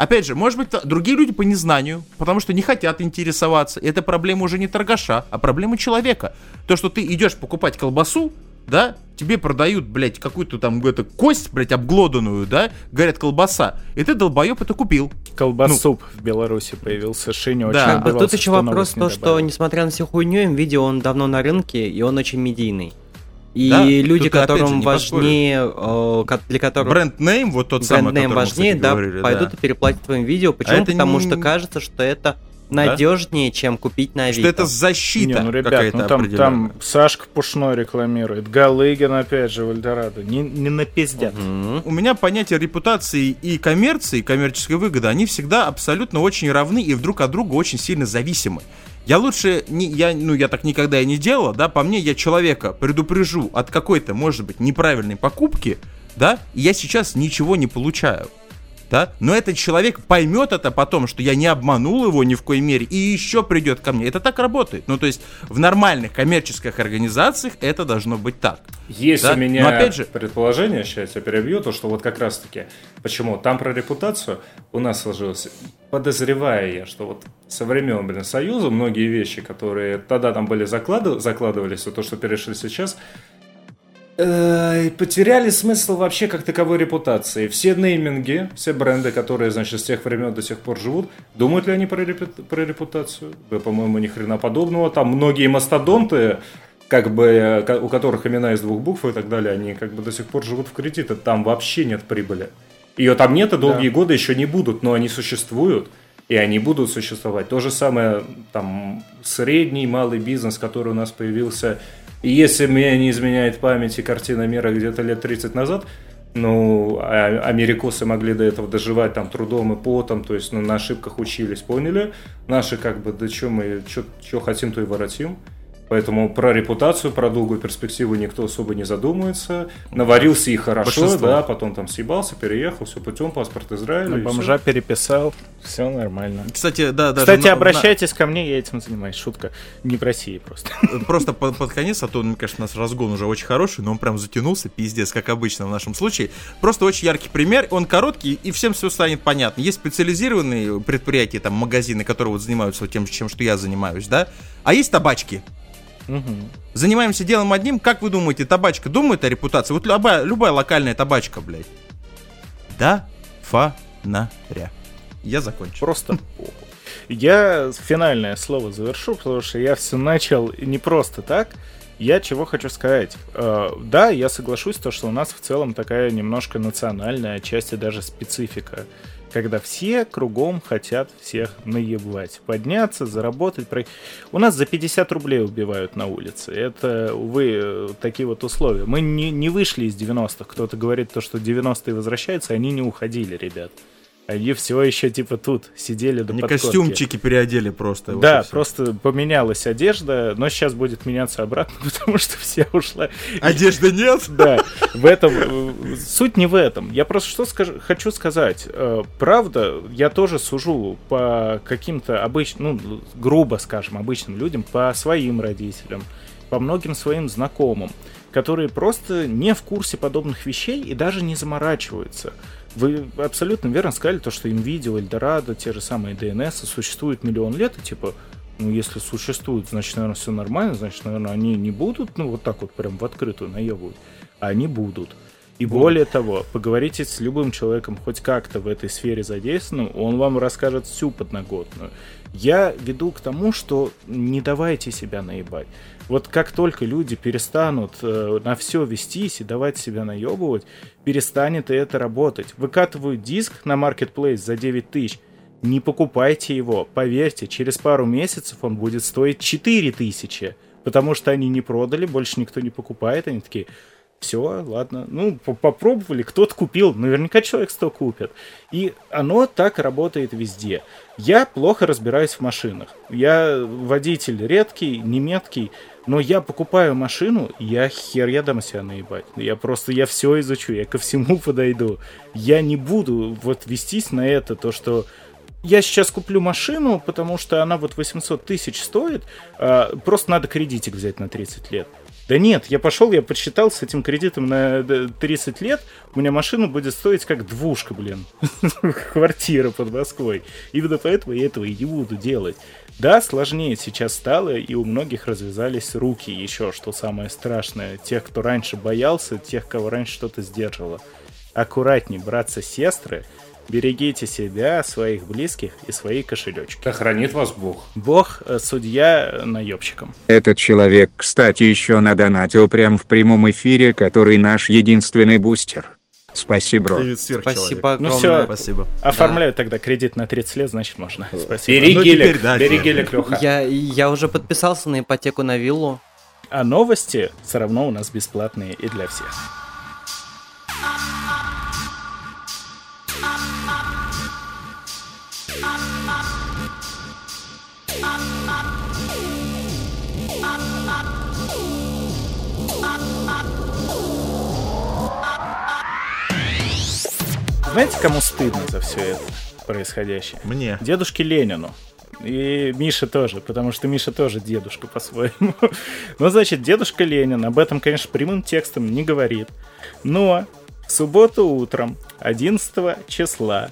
Опять же, может быть, другие люди по незнанию, потому что не хотят интересоваться. Это проблема уже не торгаша, а проблема человека. То, что ты идешь покупать колбасу, да, тебе продают, блядь, какую-то там эту кость, блядь, обглоданную, да, говорят, колбаса, и ты, долбоеб, это купил. Колбасуп в Беларуси появился, Шиня очень Да. А тут еще вопрос то, что несмотря на всю хуйню, видео он давно на рынке, и он очень медийный. И Да, люди, тут, опять же, которым не важнее, э, для которых Бренд-нейм, вот тот самый, бренд-нейм важнее, кстати, да, говорили, пойдут да. и переплатят твоим видео. Почему? это Потому не- что кажется, что это надежнее, чем купить на Что Авито. это защита Не, ну, ребят, ну там, там Сашка Пушной рекламирует, Галыгин опять же в Эльдорадо. Не, не напиздят. Мгм. у меня понятие репутации и коммерции, коммерческой выгоды, они всегда абсолютно очень равны и друг от друга очень сильно зависимы. Я лучше, не, я, ну, я так никогда и не делал, да, по мне, я человека предупрежу от какой-то, может быть, неправильной покупки, да, и я сейчас ничего не получаю, да, но этот человек поймет это потом, что я не обманул его ни в коей мере, и еще придет ко мне. Это так работает. Ну, то есть, в нормальных коммерческих организациях это должно быть так. Есть Да, у меня но опять же- предположение, сейчас я перебью, то, что вот как раз-таки, почему там про репутацию у нас сложилось, подозревая я, что вот со времен, блин, Союза многие вещи, которые тогда там были закладыв- закладывались, то, что перешли сейчас, потеряли смысл вообще как таковой репутации. Все нейминги, все бренды, которые, значит, с тех времен до сих пор живут, думают ли они про, репу- про репутацию? Да, по-моему, ни хрена подобного. Там многие мастодонты, как бы, э, у которых имена из двух букв и так далее, они как бы до сих пор живут в кредиты. Там вообще нет прибыли. Ее там нет и долгие годы еще не будут, но они существуют. И они будут существовать. То же самое, там, средний, малый бизнес, который у нас появился. И если меня не изменяет память и картина мира где-то лет 30 назад, Ну, а америкосы могли до этого доживать там трудом и потом, то есть ну, на ошибках учились, поняли? Наши как бы, да что мы, что хотим, то и воротим. Поэтому про репутацию, про долгую перспективу никто особо не задумывается. Наварился и хорошо, Большинство. да, потом там съебался, переехал, все путем, паспорт Израиля. Ну, бомжа все. переписал, все нормально. Кстати, да, даже Кстати, на, обращайтесь на... ко мне, я этим занимаюсь. Шутка. Не в России просто. Просто под, под конец, а то, мне кажется, у нас разгон уже очень хороший, но он прям затянулся, пиздец, как обычно в нашем случае. Просто очень яркий пример, он короткий, и всем все станет понятно. Есть специализированные предприятия, там, магазины, которые вот занимаются тем, чем, что я занимаюсь, да, а есть табачки. Угу. Занимаемся делом одним. Как вы думаете, табачка думает о репутации? Вот любая, любая локальная табачка, блядь. Да, фа, на, ря. Я закончу. Просто Я финальное слово завершу, потому что я все начал не просто так. Я чего хочу сказать. Э, да, я соглашусь, то, что у нас в целом такая немножко национальная, отчасти даже специфика когда все кругом хотят всех наебать. Подняться, заработать. У нас за 50 рублей убивают на улице. Это, увы, такие вот условия. Мы не, не вышли из 90-х. Кто-то говорит то, что 90-е возвращаются, они не уходили, ребят. Они все еще типа тут сидели до Они подкорки. костюмчики переодели просто. Да, вот просто поменялась одежда, но сейчас будет меняться обратно, потому что все ушла. Одежды нет? Да, в этом... Суть не в этом. Я просто что скажу, хочу сказать. Э, правда, я тоже сужу по каким-то обычным, ну, грубо скажем, обычным людям, по своим родителям, по многим своим знакомым, которые просто не в курсе подобных вещей и даже не заморачиваются. Вы абсолютно верно сказали, то, что NVIDIA, Eldorado, те же самые DNS существуют миллион лет, и типа, ну, если существуют, значит, наверное, все нормально, значит, наверное, они не будут, ну, вот так вот прям в открытую наебывать, а они будут. И более того, поговорите с любым человеком хоть как-то в этой сфере задействованным, он вам расскажет всю подноготную. Я веду к тому, что не давайте себя наебать. Вот как только люди перестанут э, на все вестись и давать себя наебывать, перестанет и это работать. Выкатывают диск на Marketplace за 9 тысяч, не покупайте его. Поверьте, через пару месяцев он будет стоить 4 тысячи, потому что они не продали, больше никто не покупает. Они такие, все, ладно. Ну, попробовали, кто-то купил, наверняка человек 100 купит. И оно так работает везде. Я плохо разбираюсь в машинах. Я водитель редкий, неметкий, но я покупаю машину, я хер я дам себя наебать. Я просто, я все изучу, я ко всему подойду. Я не буду вот вестись на это, то, что я сейчас куплю машину, потому что она вот 800 тысяч стоит, а, просто надо кредитик взять на 30 лет. Да нет, я пошел, я подсчитал с этим кредитом на 30 лет, у меня машина будет стоить как двушка, блин. Квартира под Москвой. Именно поэтому я этого и не буду делать. Да, сложнее сейчас стало, и у многих развязались руки еще, что самое страшное. Тех, кто раньше боялся, тех, кого раньше что-то сдерживало. Аккуратней, братцы-сестры, Берегите себя, своих близких и свои кошелечки. Да хранит вас Бог. Бог э, судья наебщиком. Этот человек, кстати, еще надонатил прям в прямом эфире, который наш единственный бустер. Спасибо. Спасибо Ну все, Спасибо. оформляю да. тогда кредит на 30 лет, значит можно. Спасибо. Бери ну, гелик, теперь, да, бери гелик, Леха. Я, я уже подписался на ипотеку на виллу. А новости все равно у нас бесплатные и для всех. Знаете, кому стыдно за все это происходящее? Мне. Дедушке Ленину. И Миша тоже, потому что Миша тоже дедушка по-своему. ну, значит, дедушка Ленин об этом, конечно, прямым текстом не говорит. Но в субботу утром, 11 числа,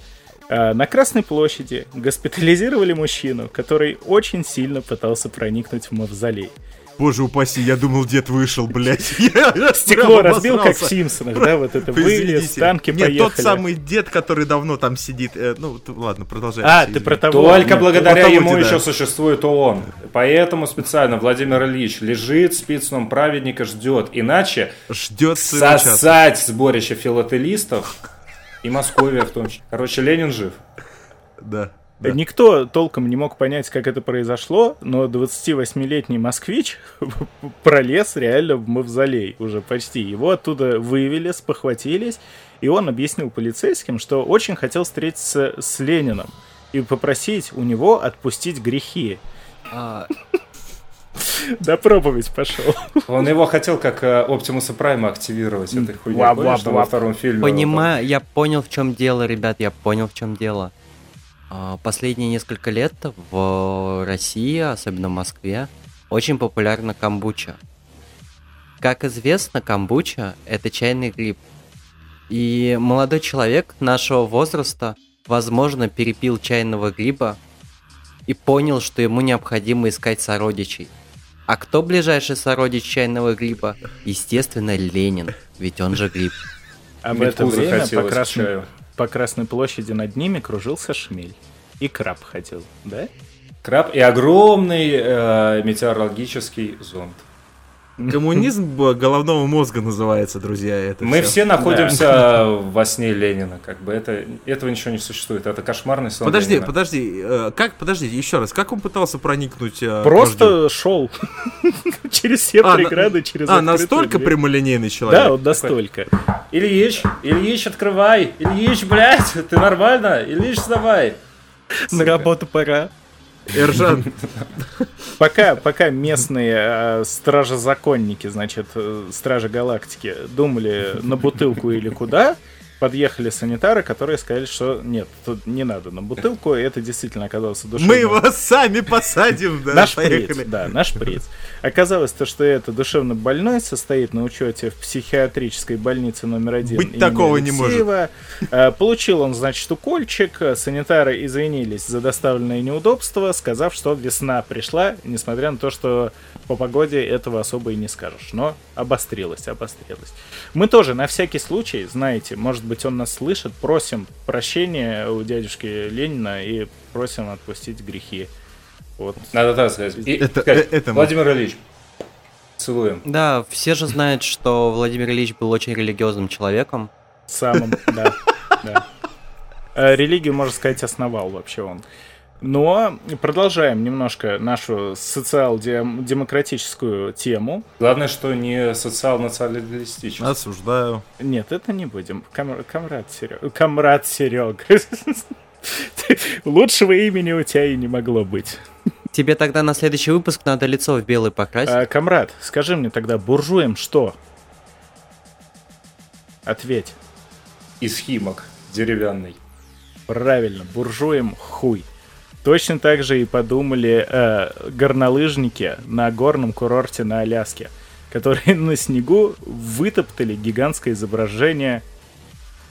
э, на Красной площади госпитализировали мужчину, который очень сильно пытался проникнуть в мавзолей. Боже упаси, я думал, дед вышел, блядь. Стекло разбил, как в Симпсонах, да, вот это вылез, танки поехали. Нет, тот самый дед, который давно там сидит. Э, ну, ладно, продолжай. А, ты про того. Только благодаря ему еще существует ООН. Поэтому специально Владимир Ильич лежит, спит сном праведника, ждет. Иначе ждет сосать сборище филателистов и Московия в том числе. Короче, Ленин жив. Да. Да. Никто толком не мог понять, как это произошло, но 28-летний москвич пролез реально в мавзолей уже почти. Его оттуда вывели, спохватились, и он объяснил полицейским, что очень хотел встретиться с Лениным и попросить у него отпустить грехи. А, Да проповедь пошел. Он его хотел как э, Оптимуса Прайма активировать этой хуйней. Во втором фильме? Понимаю, я понял, в чем дело, ребят, я понял, в чем дело. А, Последние несколько лет в России, особенно в Москве, очень популярна камбуча. Как известно, камбуча – это чайный гриб. И молодой человек нашего возраста, возможно, перепил чайного гриба и понял, что ему необходимо искать сородичей. А кто ближайший сородич чайного гриба? Естественно, Ленин, ведь он же гриб. А в Метку это время по по Красной площади над ними кружился шмель. И краб ходил, да? Краб и огромный э, метеорологический зонд. Коммунизм головного мозга называется, друзья. Это Мы всё. все находимся во сне Ленина, как бы это этого ничего не существует, это кошмарный сон. Подожди, Ленина. подожди, э, как, подожди, еще раз, как он пытался проникнуть? э? Просто шел через все А, на- преграды, через А, настолько дверь. прямолинейный человек? Да, вот настолько. Ильич, Ильич, открывай! Ильич, блядь, ты нормально? Ильич, вставай! На работу пора. Эржан, Пока, пока местные э, стражи-законники, значит, э, стражи галактики, думали на бутылку или куда, подъехали санитары, которые сказали, что нет, тут не надо на бутылку, и это действительно оказалось душевно. мы вас сами посадим, да, Наш да, наш приц. Оказалось то, что это душевно больной состоит на учете в психиатрической больнице номер один. Быть такого не может. Э, Получил он, значит, укольчик. Санитары извинились за доставленное неудобство, сказав, что весна пришла, несмотря на то, что по погоде этого особо и не скажешь. Но обострилось, обострилось. Мы тоже на всякий случай, знаете, может быть, он нас слышит, просим прощения у дядюшки Ленина и просим отпустить грехи. Вот. Надо так сказать. И Это- сказать, э, это мы. Владимир Ильич, целуем. Да, все же знают, что Владимир Ильич был очень религиозным человеком. Самым, да. да. Э, Религию, можно сказать, основал вообще он. Но продолжаем немножко нашу социал-демократическую тему. Главное, что не социал-националистический. Осуждаю. Нет, это не будем. Кам- Камрад Серег. Камрад Серег. Лучшего имени у тебя и не могло быть. Тебе тогда на следующий выпуск надо лицо в белый покрасить. А, Камрад, скажи мне тогда, буржуям что? Ответь. Из химок деревянный. Правильно, буржуям хуй. Точно так же и подумали э, горнолыжники на горном курорте на Аляске, которые на снегу вытоптали гигантское изображение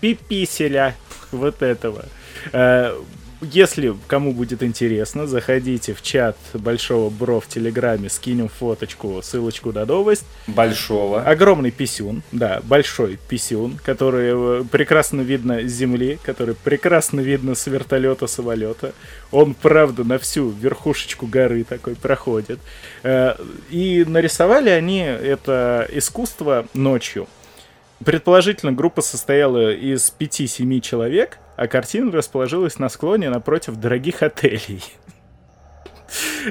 пиписеля вот этого. Э, если кому будет интересно, заходите в чат Большого Бро в Телеграме, скинем фоточку, ссылочку на новость. Большого. Огромный писюн, да, большой писюн, который э, прекрасно видно с земли, который прекрасно видно с вертолета, самолета. Он, правда, на всю верхушечку горы такой проходит. Э, И нарисовали они это искусство ночью. Предположительно, группа состояла из 5-7 человек, а картина расположилась на склоне напротив дорогих отелей.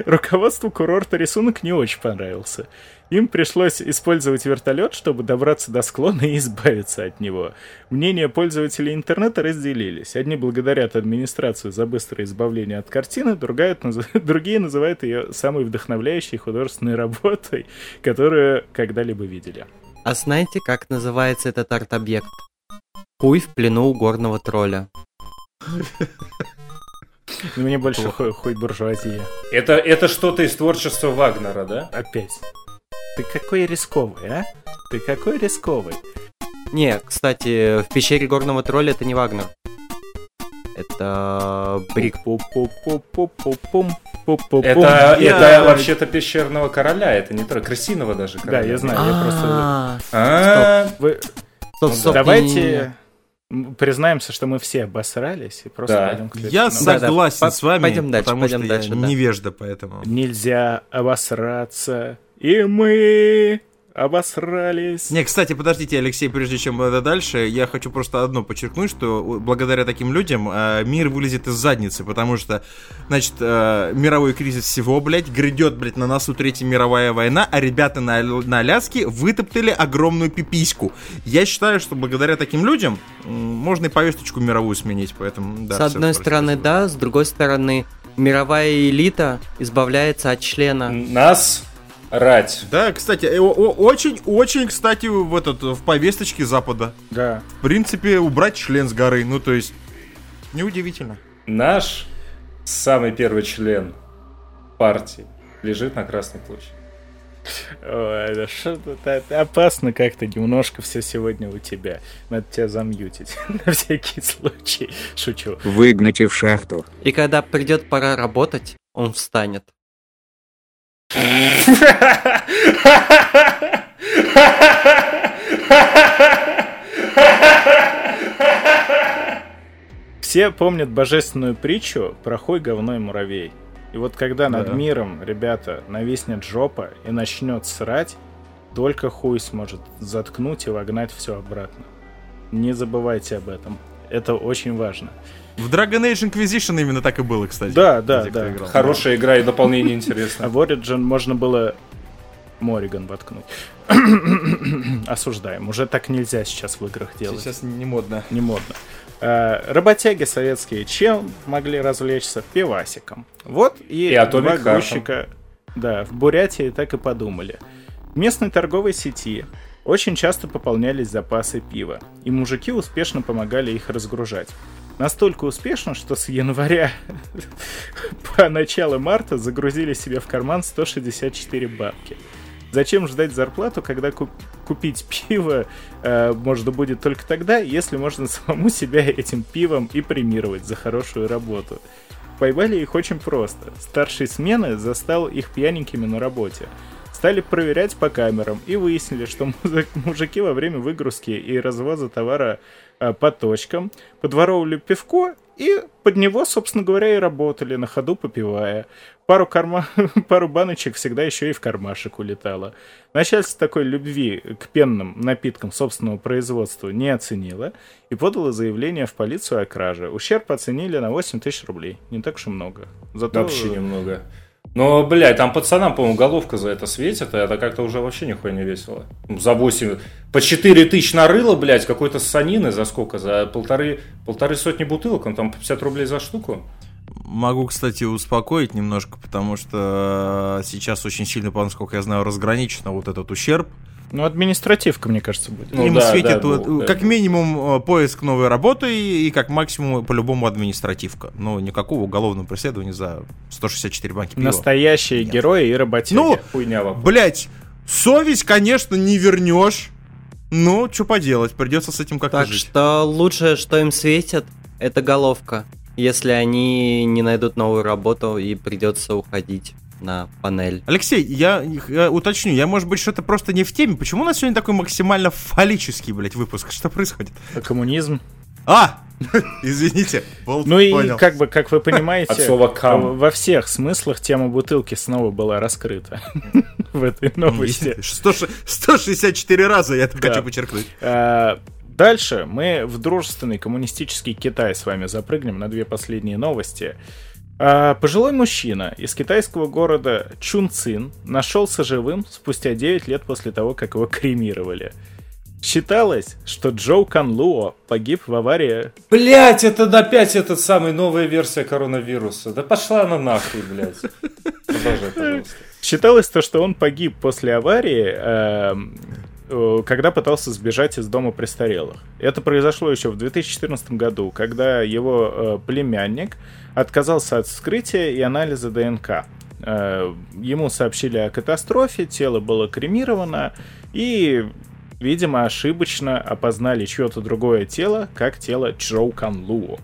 Руководству курорта рисунок не очень понравился. Им пришлось использовать вертолет, чтобы добраться до склона и избавиться от него. Мнения пользователей интернета разделились. Одни благодарят администрацию за быстрое избавление от картины, другая другие называют ее самой вдохновляющей художественной работой, которую когда-либо видели. А знаете, как называется этот арт-объект? Хуй в плену у горного тролля. Но мне больше хуй, хуй буржуазия. Это, это что-то из творчества Вагнера, да? Опять. Ты какой рисковый, а? Ты какой рисковый. Не, кстати, в пещере горного тролля это не Вагнер. Это Брик. Это, Я- это вообще-то пещерного короля, это не тро, крысиного даже Да, короля. я знаю, я просто... Вы- стоп, стоп, Давайте признаемся, что мы все обосрались и просто Да. пойдем к Я следующему. Да, да, согласен по- с вами, пойдем дальше, потому пойдем что дальше, я да. невежда поэтому. Нельзя обосраться, и мы обосрались. Не, кстати, подождите, Алексей, прежде чем это дальше, я хочу просто одно подчеркнуть, что благодаря таким людям э, мир вылезет из задницы, потому что, значит, э, мировой кризис всего, блядь, грядет, блядь, на носу Третья мировая война, а ребята на, на Аляске вытоптали огромную пипиську. Я считаю, что благодаря таким людям можно и повесточку мировую сменить, поэтому, да. с одной стороны, да, с другой стороны, мировая элита избавляется от члена. Нас рать. Да, кстати, э, очень-очень, кстати, в, этот, в повесточке Запада. Да. В принципе, убрать член с горы, ну, то есть, неудивительно. Наш самый первый член партии лежит на Красной площади. Ой, да что-то это опасно как-то немножко все сегодня у тебя. Надо тебя замьютить на всякий случай. Шучу. Выгнать в шахту. И когда придет пора работать, он встанет. Все помнят божественную притчу про хуй, говно и муравей. И вот когда над Да. миром, ребята, нависнет жопа и начнет срать, только хуй сможет заткнуть и вогнать все обратно. Не забывайте об этом. Это очень важно. В Dragon Age Inquisition именно так и было, кстати. Да, да, да. играл. Хорошая игра и дополнение А интересно. в Origin можно было Мориган воткнуть. Осуждаем. Уже так нельзя сейчас в играх делать. Сейчас не модно. Не модно. Э, Работяги советские чем могли развлечься? Пивасиком. Вот и, И два грузчика да, в Бурятии так и подумали. В местной торговой сети очень часто пополнялись запасы пива, и мужики успешно помогали их разгружать. Настолько успешно, что с января по начало марта загрузили себе в карман 164 бабки. Зачем ждать зарплату, когда куп- купить пиво э, можно будет только тогда, если можно самому себя этим пивом и премировать за хорошую работу. Поймали их очень просто. Старший смены застал их пьяненькими на работе. Стали проверять по камерам и выяснили, что мужики во время выгрузки и развоза товара по точкам подворовывали пивко и под него, собственно говоря, и работали, на ходу попивая. Пару, карма... Пару баночек всегда еще и в кармашек улетало. Начальство такой любви к пенным напиткам собственного производства не оценило и подало заявление в полицию о краже. Ущерб оценили на 8 тысяч рублей. Не так уж и много. Зато... Вообще немного. Но, блядь, там пацанам, по-моему, головка за это светит, а это как-то уже вообще нихуя не весело. За 8, по 4 тысяч нарыло, блядь, какой-то санины за сколько? За полторы, полторы сотни бутылок, он там по 50 рублей за штуку. Могу, кстати, успокоить немножко, потому что э, сейчас очень сильно, насколько я знаю, разграничено вот этот ущерб. Ну, административка, мне кажется, будет. Ну Им да, светит да, вот, ну, да. как минимум э, поиск новой работы и, и как максимум по-любому административка. Но никакого уголовного преследования за 164 банки пива. Настоящие Нет. герои и работяги. Ну, Хуйня вопрос. Блять, совесть, конечно, не вернешь. Ну, что поделать, придется с этим как-то Так жить. что лучшее, что им светит, это головка. Если они не найдут новую работу и придется уходить на панель. Алексей, я, я уточню, я, может быть, что-то просто не в теме. Почему у нас сегодня такой максимально фаллический, блядь, выпуск? Что происходит? коммунизм. А! Извините, Болт Ну и понял. как бы, как вы понимаете, От слова «кам». во всех смыслах тема бутылки снова была раскрыта в этой новости. 100 164 раза, я это Да. хочу подчеркнуть. А, Дальше мы в дружественный коммунистический Китай с вами запрыгнем на две последние новости. А, Пожилой мужчина из китайского города Чунцин нашелся живым спустя 9 лет после того, как его кремировали. Считалось, что Джоу Кан Луо погиб в аварии Блять, это опять этот самый новая версия коронавируса. Да пошла она нахуй, пожалуйста. Считалось то, что он погиб после аварии, эм, когда пытался сбежать из дома престарелых. Это произошло еще в 2014 году, когда его э, племянник отказался от вскрытия и анализа ДНК. Э, Ему сообщили о катастрофе, тело было кремировано, и, видимо, ошибочно опознали чье-то другое тело, как тело Джоу Кан Луо.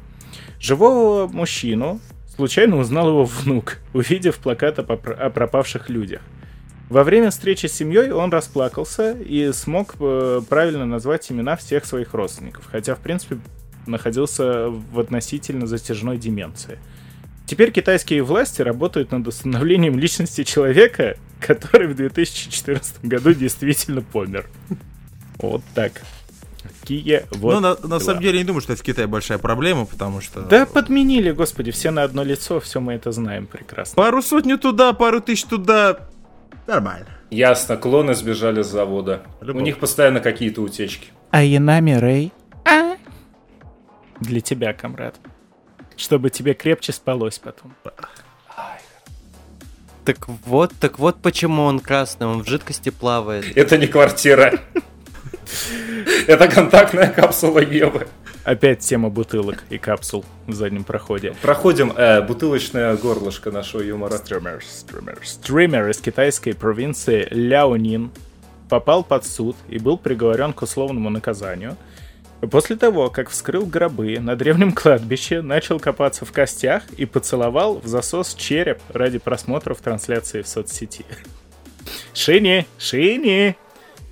Живого мужчину случайно узнал его внук, увидев плакат о пропавших людях. Во время встречи с семьей он расплакался и смог э, правильно назвать имена всех своих родственников, хотя, в принципе, находился в относительно затяжной деменции. Теперь китайские власти работают над установлением личности человека, который в 2014 году действительно помер. Вот так. Какие вот ну, на, на самом деле, не думаю, что это в Китае большая проблема, потому что... Да подменили, господи, все на одно лицо, все мы это знаем прекрасно. Пару сотни туда, пару тысяч туда. Нормально. Ясно, клоны сбежали с завода. Любовь. У них постоянно какие-то утечки. А Янами Рэй? А? Для тебя, комрад. Чтобы тебе крепче спалось потом. Так вот, так вот почему он красный, он в жидкости плавает. Это не квартира. Это контактная капсула Евы. Опять тема бутылок и капсул в заднем проходе. Проходим э, бутылочное горлышко нашего юмора. Стример, стример. Стример из китайской провинции Ляонин попал под суд и был приговорен к условному наказанию после того, как вскрыл гробы на древнем кладбище, начал копаться в костях и поцеловал в засос череп ради просмотра в трансляции в соцсети. Шини, Шини,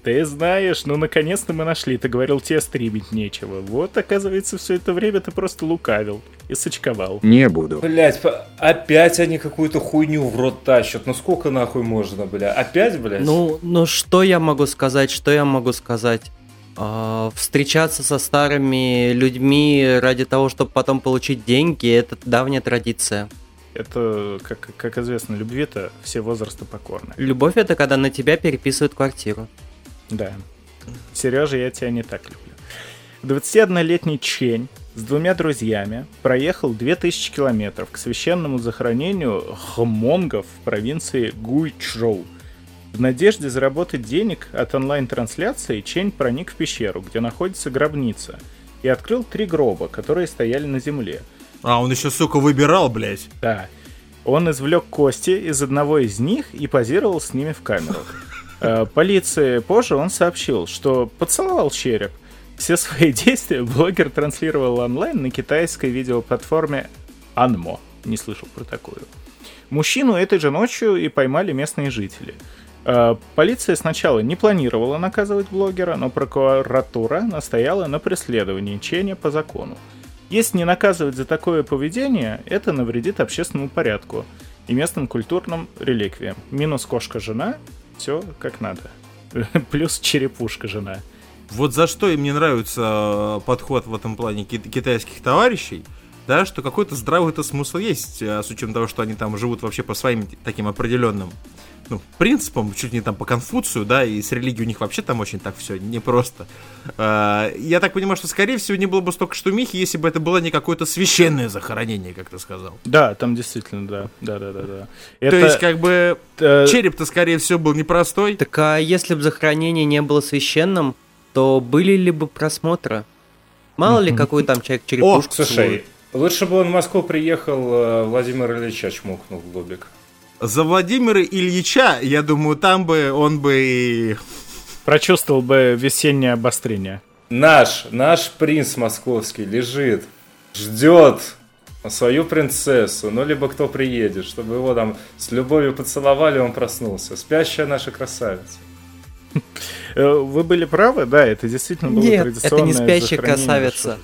ты знаешь, ну наконец-то мы нашли. Ты говорил, тебе стримить нечего. Вот, оказывается, все это время ты просто лукавил и сочковал. Не буду. Блять, опять они какую-то хуйню в рот тащат. Ну сколько нахуй можно, бля? Опять, блядь? Ну, ну что я могу сказать, что я могу сказать? А, встречаться со старыми людьми ради того, чтобы потом получить деньги, это давняя традиция. Это, как, как известно, любви-то все возраста покорны. Любовь это когда на тебя переписывают квартиру. Да. Сережа, я тебя не так люблю. 21-летний Чень с двумя друзьями проехал 2000 километров к священному захоронению хмонгов в провинции Гуйчжоу. В надежде заработать денег от онлайн-трансляции Чень проник в пещеру, где находится гробница, и открыл три гроба, которые стояли на земле. А, он еще, сука, выбирал, блядь. Да. Он извлек кости из одного из них и позировал с ними в камеру. Э, Полиции позже он сообщил, что поцеловал череп. Все свои действия блогер транслировал онлайн на китайской видеоплатформе Анмо. Не слышал про такую. Мужчину этой же ночью и поймали местные жители. Э, Полиция сначала не планировала наказывать блогера, но прокуратура настояла на преследовании Ченя по закону. Если не наказывать за такое поведение, это навредит общественному порядку и местным культурным реликвиям. Минус кошка-жена, все как надо. Плюс черепушка-жена. Вот за что им не нравится э, подход в этом плане ки- китайских товарищей, да, что какой-то здравый-то смысл есть, э, с учетом того, что они там живут вообще по своим таким определенным ну, принципам, чуть не там по Конфуцию, да, и с религией у них вообще там очень так все непросто. Э, Я так понимаю, что, скорее всего, не было бы столько штумихи, если бы это было не какое-то священное захоронение, как ты сказал. Да, там действительно, да. Да, да, да, да. То есть, как бы, э, череп-то, скорее всего, был непростой. Так а если бы захоронение не было священным, то были ли бы просмотры? Мало ли, какой там человек черепушку Слушай, целует. лучше бы он в Москву приехал, э, Владимир Ильича чмокнул в лобик. За Владимира Ильича, я думаю, там бы он бы и... прочувствовал бы весеннее обострение. Наш, наш принц московский лежит, ждет свою принцессу, ну, либо кто приедет, чтобы его там с любовью поцеловали, он проснулся. Спящая наша красавица. Э, Вы были правы, да, это действительно было Нет, это не спящая красавица.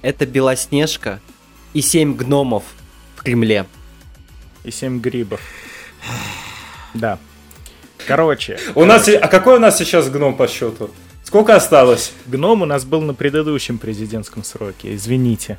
Это Белоснежка и семь гномов в Кремле. И семь грибов. Да. Короче, У нас, а какой у нас сейчас гном по счету? Сколько осталось? гном у нас был на предыдущем президентском сроке, извините.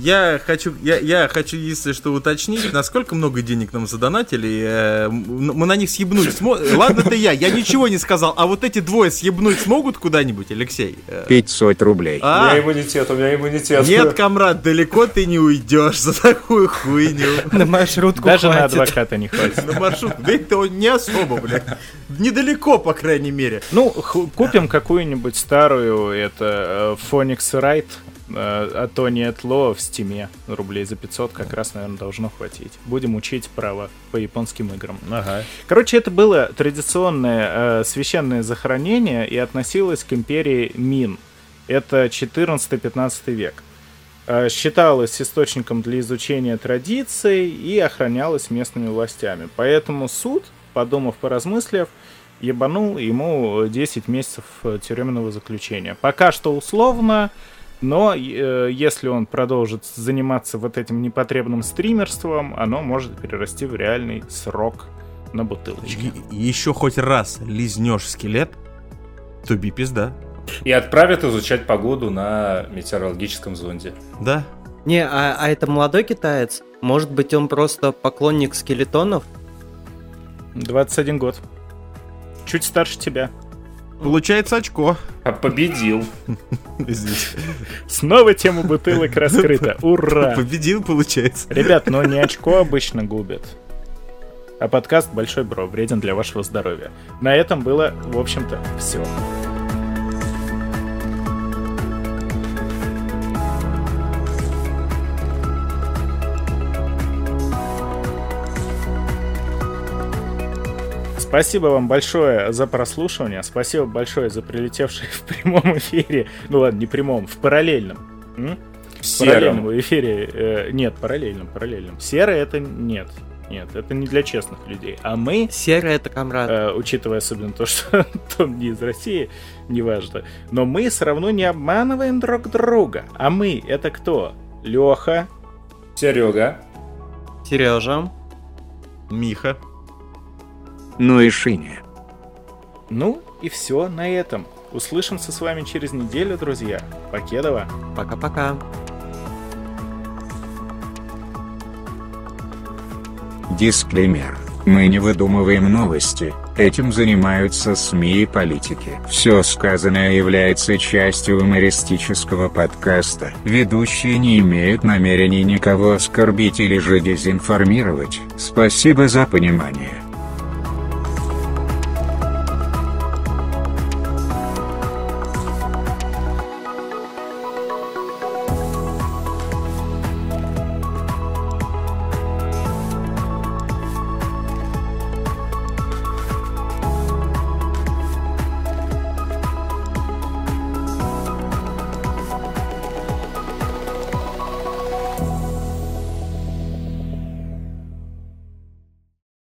Я хочу, я, я хочу, если что, уточнить, насколько много денег нам задонатили. э, Мы на них съебнуть смо- Ладно, ты я, я ничего не сказал. А вот эти двое съебнуть смогут куда-нибудь, Алексей? Э, 500 рублей. У меня А? иммунитет, у меня иммунитет. Нет, комрад, далеко ты не уйдешь за такую хуйню. На маршрутку Даже на адвоката не хватит. На маршрут. Да это не особо, блядь. Недалеко, по крайней мере. Ну, купим какую-нибудь старую, это э, Phoenix Wright от Тони Этло в стиме рублей за 500 как раз, наверное, должно хватить. Будем учить право по японским играм. Ага. Короче, это было традиционное э, священное захоронение и относилось к империи Мин. Это 14-15 век. Э, считалось источником для изучения традиций и охранялось местными властями. Поэтому суд, подумав, поразмыслив, ебанул ему 10 месяцев э, тюремного заключения. Пока что условно, Но э, если он продолжит заниматься вот этим непотребным стримерством, оно может перерасти в реальный срок на бутылочке. И- еще хоть раз лизнешь скелет, то би пизда. И отправят изучать погоду на метеорологическом зонде. Да. Не, а, а это молодой китаец? Может быть, он просто поклонник скелетонов? 21 год. Чуть старше тебя. Получается очко. А победил. Снова тема бутылок раскрыта. Ура! Победил, получается. Ребят, но не очко обычно губят. А подкаст «Большой Бро» вреден для вашего здоровья. На этом было, в общем-то, все. Спасибо вам большое за прослушивание. Спасибо большое за прилетевшие в прямом эфире. Ну ладно, не прямом, в параллельном. М? В параллельном эфире. э, нет, параллельном, параллельном. Серый это нет. Нет, это не для честных людей. А мы, Серый это комрад. э, учитывая особенно то, что он не из России, неважно, но мы все равно не обманываем друг друга. А мы это кто? Леха, Серега. Сережа. Миха. Ну и Шиня. ну и все на этом. Услышимся с вами через неделю, друзья. Покедова. Пока-пока. Дисклеймер. Мы не выдумываем новости, этим занимаются СМИ и политики. Все сказанное является частью юмористического подкаста. Ведущие не имеют намерений никого оскорбить или же дезинформировать. Спасибо за понимание.